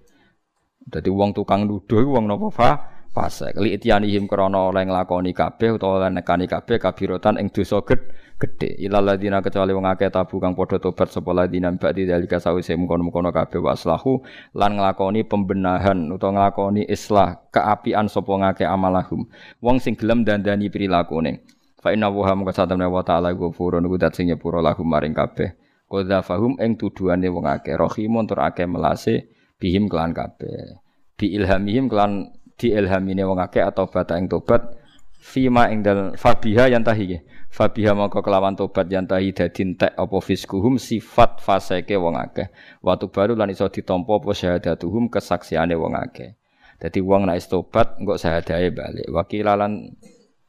Dadi wong tukang nuduh iku wong napa fa fasik. Li itianihim krana oleh nglakoni kabeh utawa oleh nekani kabeh kabirotan ing dosa gedhe. Ilal ladina kecuali wong akeh tabu kang padha tobat sapa ladina ba'di dalika sawise mengkono-mengkono kabeh waslahu lan nglakoni pembenahan utawa nglakoni islah keapian sapa ngake amalahum. Wong sing gelem dandani prilakune. Fa inna wa hamka satamna wa ta'ala ghafurun iku dat sing nyepuro lahum maring kabeh. Qadza fahum ing tuduhane wong akeh rahimun tur akeh melase bihim kelan kabeh. Bi ilhamihim kelan diilhamine wong akeh atau bata ing tobat fima ing dal fabiha yang tahi fabiha maka kelawan tobat yang tahi dadi entek apa fiskuhum sifat faseke wong akeh. Watu baru lan iso ditampa apa syahadatuhum kesaksiane wong akeh. Dadi wong nek tobat engko syahadae balik. Wakilalan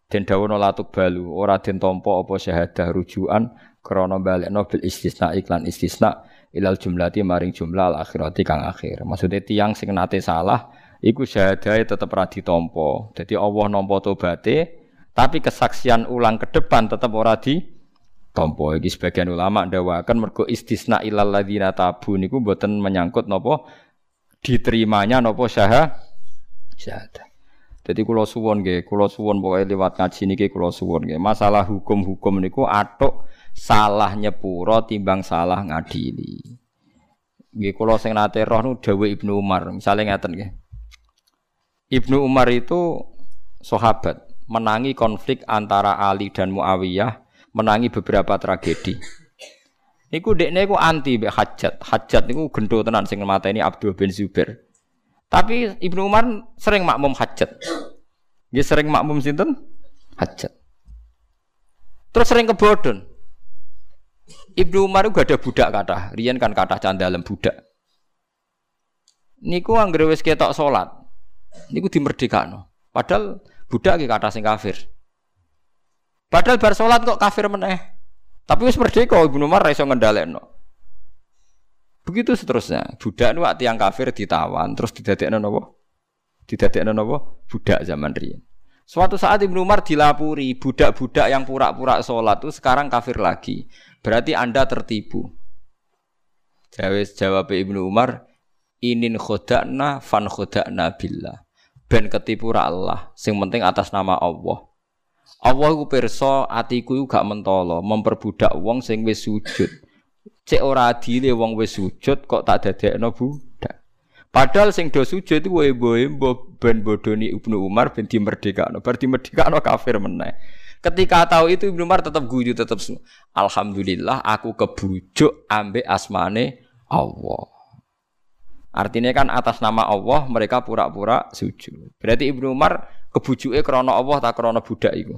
den dawono latuk balu ora den tampa apa syahadah rujukan krana balekno bil istisna iklan istisna ilal jumlati maring jumlah akhirati kang akhir. Maksudnya tiang sing nate salah iku syahadahe tetep ora ditampa dadi Allah nampa tobaté tapi kesaksian ulang ke depan tetep ora di tompo iki sebagian ulama ndawakan mergo istisna ilal ladzina tabu niku mboten menyangkut napa diterimanya napa syahadah jadi kulo suwon nggih, kulo suwon pokoke lewat ngaji niki kulo suwon nggih. Masalah hukum-hukum niku atok salah nyepuro timbang salah ngadili. Nggih kulo sing nate roh nu dawuh Ibnu Umar, misalnya ngaten nggih. Ibnu Umar itu sahabat, menangi konflik antara Ali dan Muawiyah, menangi beberapa tragedi. Niku dekne iku anti mbek Hajat. Hajat niku gendho tenan sing mateni Abdul bin Zubair. Tapi Ibnu Umar sering makmum hajat. Dia sering makmum sinten? Hajat. Terus sering kebodon. Ibnu Umar itu gak ada budak kata. Rian kan kata candalem budak. Niku anggere wis ketok salat. Niku dimerdekakno. Padahal Budak ki kata sing kafir. Padahal bar salat kok kafir meneh. Tapi wis merdeka Ibnu Umar ra iso ngendhalekno. Begitu seterusnya. Budak nu yang kafir ditawan terus didadekno napa? Didadekno napa? Budak zaman riyen. Suatu saat Ibnu Umar dilapuri budak-budak yang pura-pura sholat itu sekarang kafir lagi. Berarti Anda tertipu. Jawab jawab Ibnu Umar, inin khodakna fan khodakna billah. Ben ketipu Allah, sing penting atas nama Allah. Allah ku pirsa atiku iku gak mentolo, memperbudak wong sing wis sujud. Cek ora adile wong wis sujud kok tak dadekno budak. Padahal sing do sujud itu boe ben bodoni Ibnu Umar ben dimerdekakno. Bar dimerdekakno kafir meneh. Ketika tahu itu Ibnu Umar tetap guyu tetap Alhamdulillah aku kebujuk ambek asmane Allah. Artinya kan atas nama Allah mereka pura-pura sujud. Berarti Ibnu Umar kebujuke krana Allah tak krana budak iku.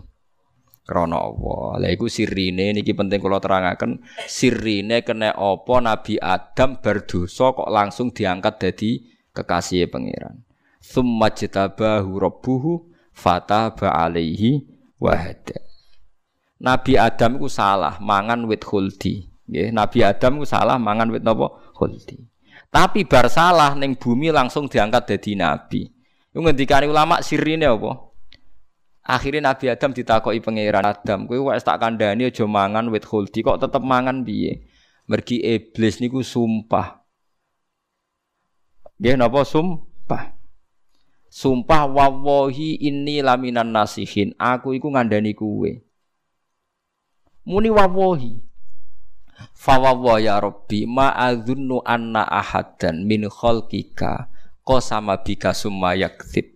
Krana Allah. Lah iku sirine niki penting kula terangaken. Sirine kena apa Nabi Adam berdosa kok langsung diangkat dadi kekasih pangeran. Tsumma jtabahu rabbuhu fataba alaihi wahda. Nabi Adam ku salah mangan wit khuldi. Nggih, Nabi Adam ku salah mangan wit napa? Khuldi. Tapi bar salah ning bumi langsung diangkat dadi nabi. Iku ngendikane ulama sirine apa? Akhirnya Nabi Adam ditakoki pangeran Adam, kowe wis tak kandhani aja mangan wit khuldi kok tetep mangan piye? Mergi iblis niku sumpah. Nggih napa sumpah? Sumpah wawahi ini laminan nasihin. Aku iku ngandani kuwe. Muni wawahi. Fawawa ya Rabbi ma adzunnu anna ahadan min khalqika qasama bika summa yakdzib.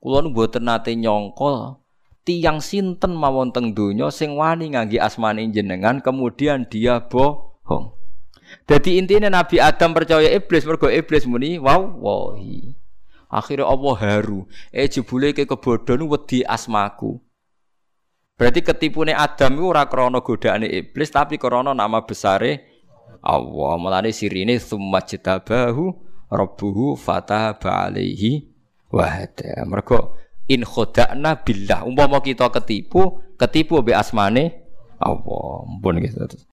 Kula nu mboten nate nyangka tiyang sinten mawon teng donya sing wani ngangge asmane jenengan kemudian dia bohong. Jadi intinya Nabi Adam percaya iblis mergo iblis muni wow wahi. Akhirnya Allah haru. Eh jebule ke kebodohan wedi asmaku. Berarti ketipune Adam itu ora krana godaane iblis tapi krana nama besare Allah. Mulane sirine summa jitabahu rabbuhu fataba alaihi wa hada. Mergo in khodakna billah. Umpama kita ketipu, ketipu be asmane Allah. Mumpun gitu.